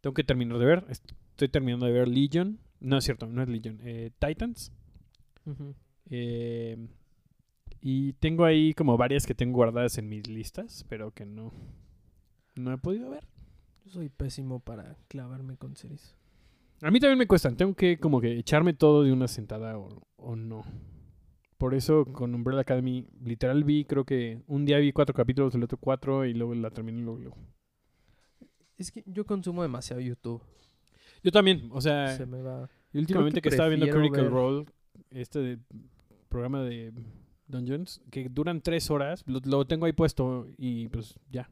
[SPEAKER 3] tengo que terminar de ver. Est- Estoy terminando de ver Legion. No es cierto, no es Legion. eh, Titans.
[SPEAKER 1] Ujú.
[SPEAKER 3] Eh, y tengo ahí como varias que tengo guardadas en mis listas, pero que no, no he podido ver.
[SPEAKER 1] Yo soy pésimo para clavarme con series.
[SPEAKER 3] A mí también me cuestan. Tengo que como que echarme todo de una sentada o, o no. Por eso con Umbrella Academy, literal vi, creo que un día vi cuatro capítulos, el otro cuatro y luego la terminé luego. luego.
[SPEAKER 1] Es que yo consumo demasiado YouTube.
[SPEAKER 3] Yo también, o sea,
[SPEAKER 1] Se me va.
[SPEAKER 3] y últimamente que,
[SPEAKER 1] que
[SPEAKER 3] estaba viendo Critical
[SPEAKER 1] ver-
[SPEAKER 3] Role, este de- programa de Dungeons, que duran tres horas, lo, lo tengo ahí puesto y pues ya.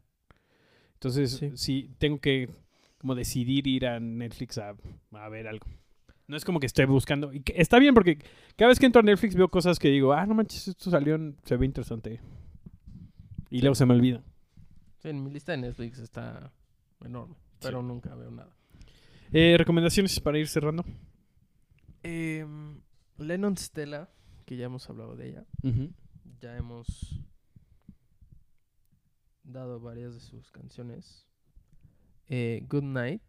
[SPEAKER 3] Entonces,
[SPEAKER 1] Sí.
[SPEAKER 3] sí, tengo que como decidir ir a Netflix a, a ver algo. No es como que esté buscando. Y que está bien porque cada vez que entro a Netflix veo cosas que digo, ah, no manches, esto salió, en- se ve interesante. Y luego se me olvida.
[SPEAKER 1] Sí, en mi lista de Netflix está enorme. Pero nunca veo nada.
[SPEAKER 3] Eh, ¿Recomendaciones para ir cerrando?
[SPEAKER 1] Em, Lennon Stella, que ya hemos hablado de ella. Ya hemos dado varias de sus canciones. Eh, Good Night.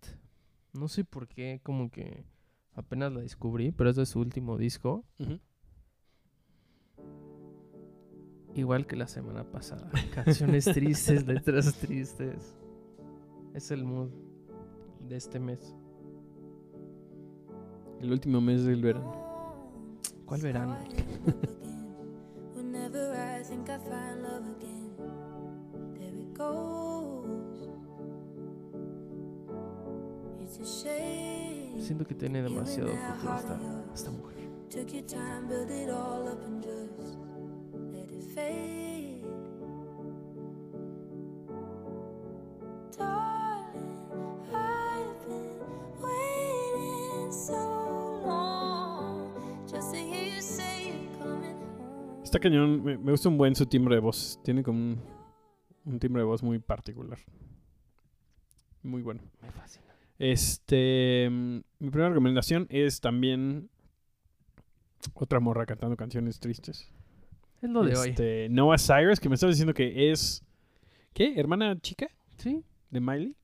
[SPEAKER 1] No sé por qué, como que apenas la descubrí, pero es de su último disco. Igual que la semana pasada. Canciones tristes, letras tristes. Es el mood de este mes.
[SPEAKER 3] El último mes del verano.
[SPEAKER 1] ¿Cuál verano? Siento que tiene demasiado futuro esta, esta mujer.
[SPEAKER 3] Está cañón, me, me gusta un buen su timbre de voz. Tiene como un, un timbre de voz muy particular. Muy bueno.
[SPEAKER 1] Me fascina.
[SPEAKER 3] Este, mm, mi primera recomendación es también otra morra cantando canciones tristes.
[SPEAKER 1] Es lo de hoy.
[SPEAKER 3] Este, Noah Cyrus, que me estaba diciendo que es, ¿qué? ¿Hermana chica
[SPEAKER 1] Sí.
[SPEAKER 3] de Miley?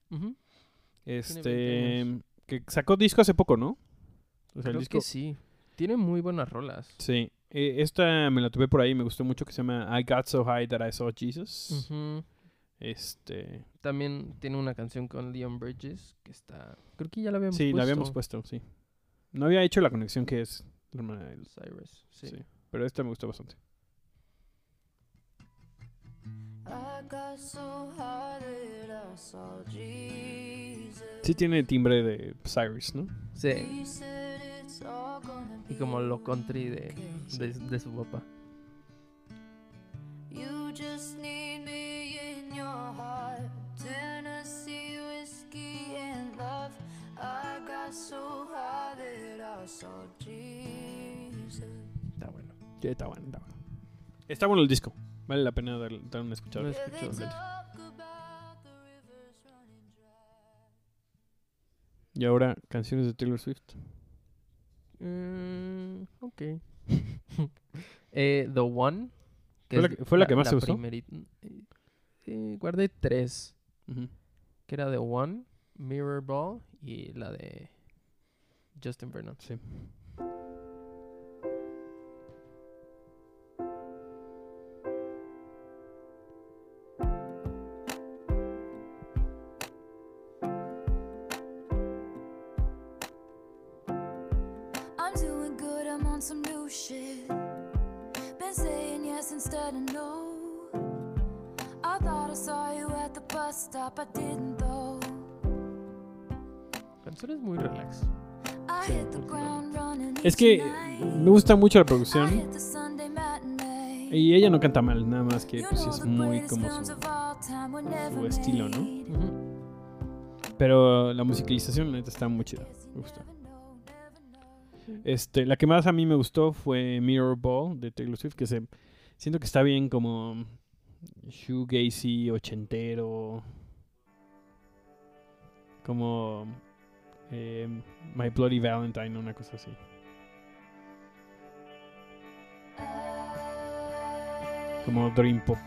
[SPEAKER 3] Este, que sacó disco hace poco, ¿no? O sea, el
[SPEAKER 1] Creo
[SPEAKER 3] disco,
[SPEAKER 1] que sí. Tiene muy buenas rolas.
[SPEAKER 3] Sí. Eh, esta me la tuve por ahí, me gustó mucho, que se llama I Got So High That I Saw Jesus. Este,
[SPEAKER 1] También tiene una canción con Leon Bridges que está. Creo que ya la habíamos
[SPEAKER 3] sí,
[SPEAKER 1] puesto.
[SPEAKER 3] la habíamos puesto, sí. No había hecho la conexión que es la hermana de
[SPEAKER 1] Cyrus. Sí.
[SPEAKER 3] sí. Pero esta me gustó bastante.
[SPEAKER 4] I got so high that I saw Jesus.
[SPEAKER 3] Sí tiene timbre de Cyrus, ¿no?
[SPEAKER 1] Sí y como lo country de, de, de su papá.
[SPEAKER 4] Está bueno.
[SPEAKER 3] Sí, está bueno, está bueno. Está bueno el disco. Vale la pena dar, dar una escuchada. Y ahora, canciones de Taylor Swift.
[SPEAKER 1] Mm, ok. Eh, The One.
[SPEAKER 3] ¿Fue la que- fue la que más te gustó?
[SPEAKER 1] primerita- eh, eh, guardé tres.
[SPEAKER 3] Ujú.
[SPEAKER 1] Que era The One, Mirror Ball y la de Justin Vernon.
[SPEAKER 3] Sí. Es que me gusta mucho la producción. Y ella no canta mal, nada más que pues es muy como su... estilo, ¿no? Pero la musicalización, está muy chida. Me gusta. Este, la que más a mí me gustó fue Mirror Ball de Taylor Swift, que se siento que está bien como shoegazy, ochentero, como eh, My Bloody Valentine, una cosa así. Como Dream Pop.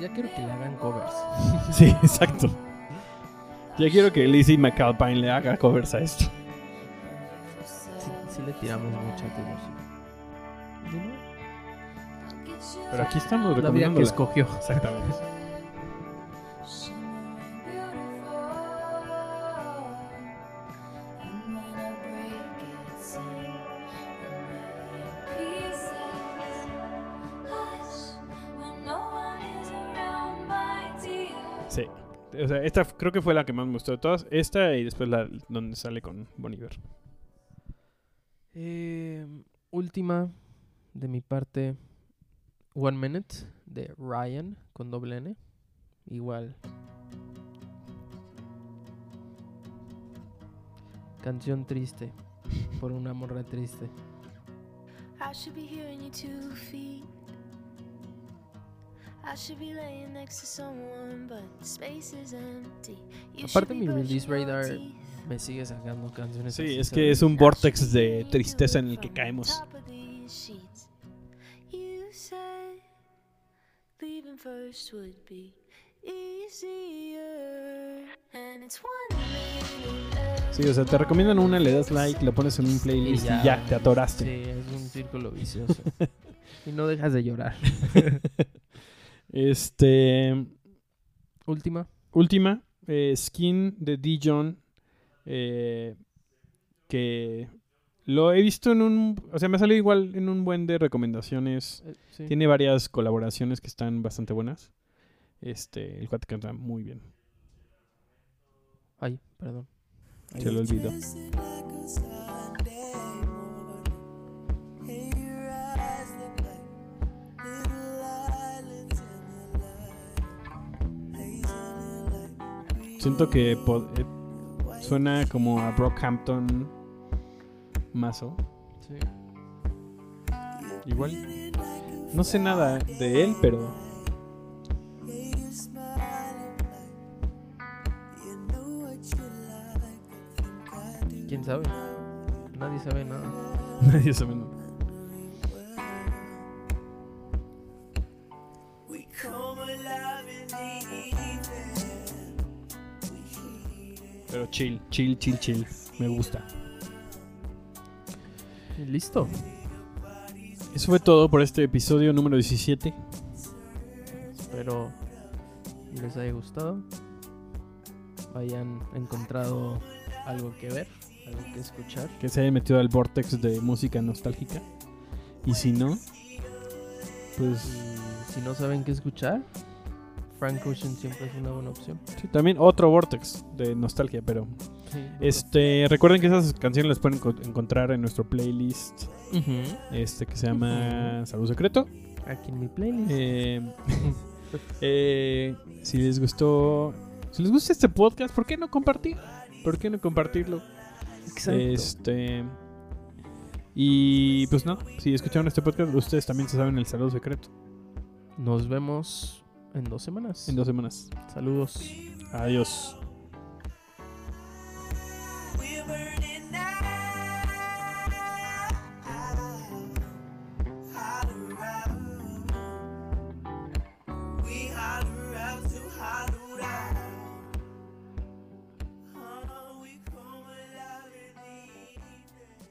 [SPEAKER 1] Ya quiero que le hagan covers.
[SPEAKER 3] Sí, exacto. Ya quiero que Lizzie McAlpine le haga covers a esto.
[SPEAKER 1] Sí, sí le tiramos mucho a Taylor Swift. ¿Y no?
[SPEAKER 3] Pero aquí estamos
[SPEAKER 1] La vida que escogió.
[SPEAKER 3] Exactamente. Sea, esta creo que fue la que más me gustó de todas. Esta y después la donde sale con Bon Iver.
[SPEAKER 1] Eh, última de mi parte. One Minute de Ryan con doble N. Igual. Canción triste. Por una morra triste.
[SPEAKER 5] I should be hearing you two feet.
[SPEAKER 1] Aparte
[SPEAKER 5] be
[SPEAKER 1] mi release radar me sigue sacando canciones
[SPEAKER 3] Sí, es que es un vortex de tristeza en el que caemos.
[SPEAKER 5] Top of these sheets. You said leaving first would be easier. And it's one minute
[SPEAKER 3] Sí, o sea, te recomiendan una, le das like, lo pones en un playlist y ya,
[SPEAKER 1] Y ya.
[SPEAKER 3] te atoraste.
[SPEAKER 1] Sí, es un círculo vicioso. y no dejas de llorar.
[SPEAKER 3] Este.
[SPEAKER 1] Última.
[SPEAKER 3] Última, eh, Skin de Dijon. eh, que lo he visto en un. O sea, me ha salido igual en un buen de recomendaciones.
[SPEAKER 1] Eh, sí.
[SPEAKER 3] Tiene varias colaboraciones que están bastante buenas. Este, el cuate canta muy bien.
[SPEAKER 1] Ay, perdón.
[SPEAKER 3] Se lo olvidó. Siento que eh, suena como a Brockhampton Mazo.
[SPEAKER 1] Sí.
[SPEAKER 3] Igual. No sé nada de él, pero.
[SPEAKER 1] ¿Quién sabe? Nadie sabe nada.
[SPEAKER 3] Nadie sabe nada. Chill, chill, chill, chill. Me gusta.
[SPEAKER 1] Y Listo.
[SPEAKER 3] Eso fue todo por este episodio número 17.
[SPEAKER 1] Espero les haya gustado. Hayan encontrado algo que ver, algo que escuchar.
[SPEAKER 3] Que se hayan metido al vortex de música nostálgica. Y si no, pues
[SPEAKER 1] Y si no saben qué escuchar, Frank Ocean siempre es una buena opción.
[SPEAKER 3] sí, también otro vortex de nostalgia. Pero este recuerden que esas canciones las pueden enco- encontrar en nuestro playlist este que se llama Salud Secreto.
[SPEAKER 1] Aquí en mi playlist.
[SPEAKER 3] Eh, eh, si les gustó, si les gusta este podcast, ¿por qué no compartir? ¿Por qué no compartirlo?
[SPEAKER 1] Exacto.
[SPEAKER 3] Este. Y pues no, si escucharon este podcast, ustedes también se saben el saludo secreto.
[SPEAKER 1] Nos vemos en dos semanas.
[SPEAKER 3] En dos semanas.
[SPEAKER 1] Saludos.
[SPEAKER 3] Adiós.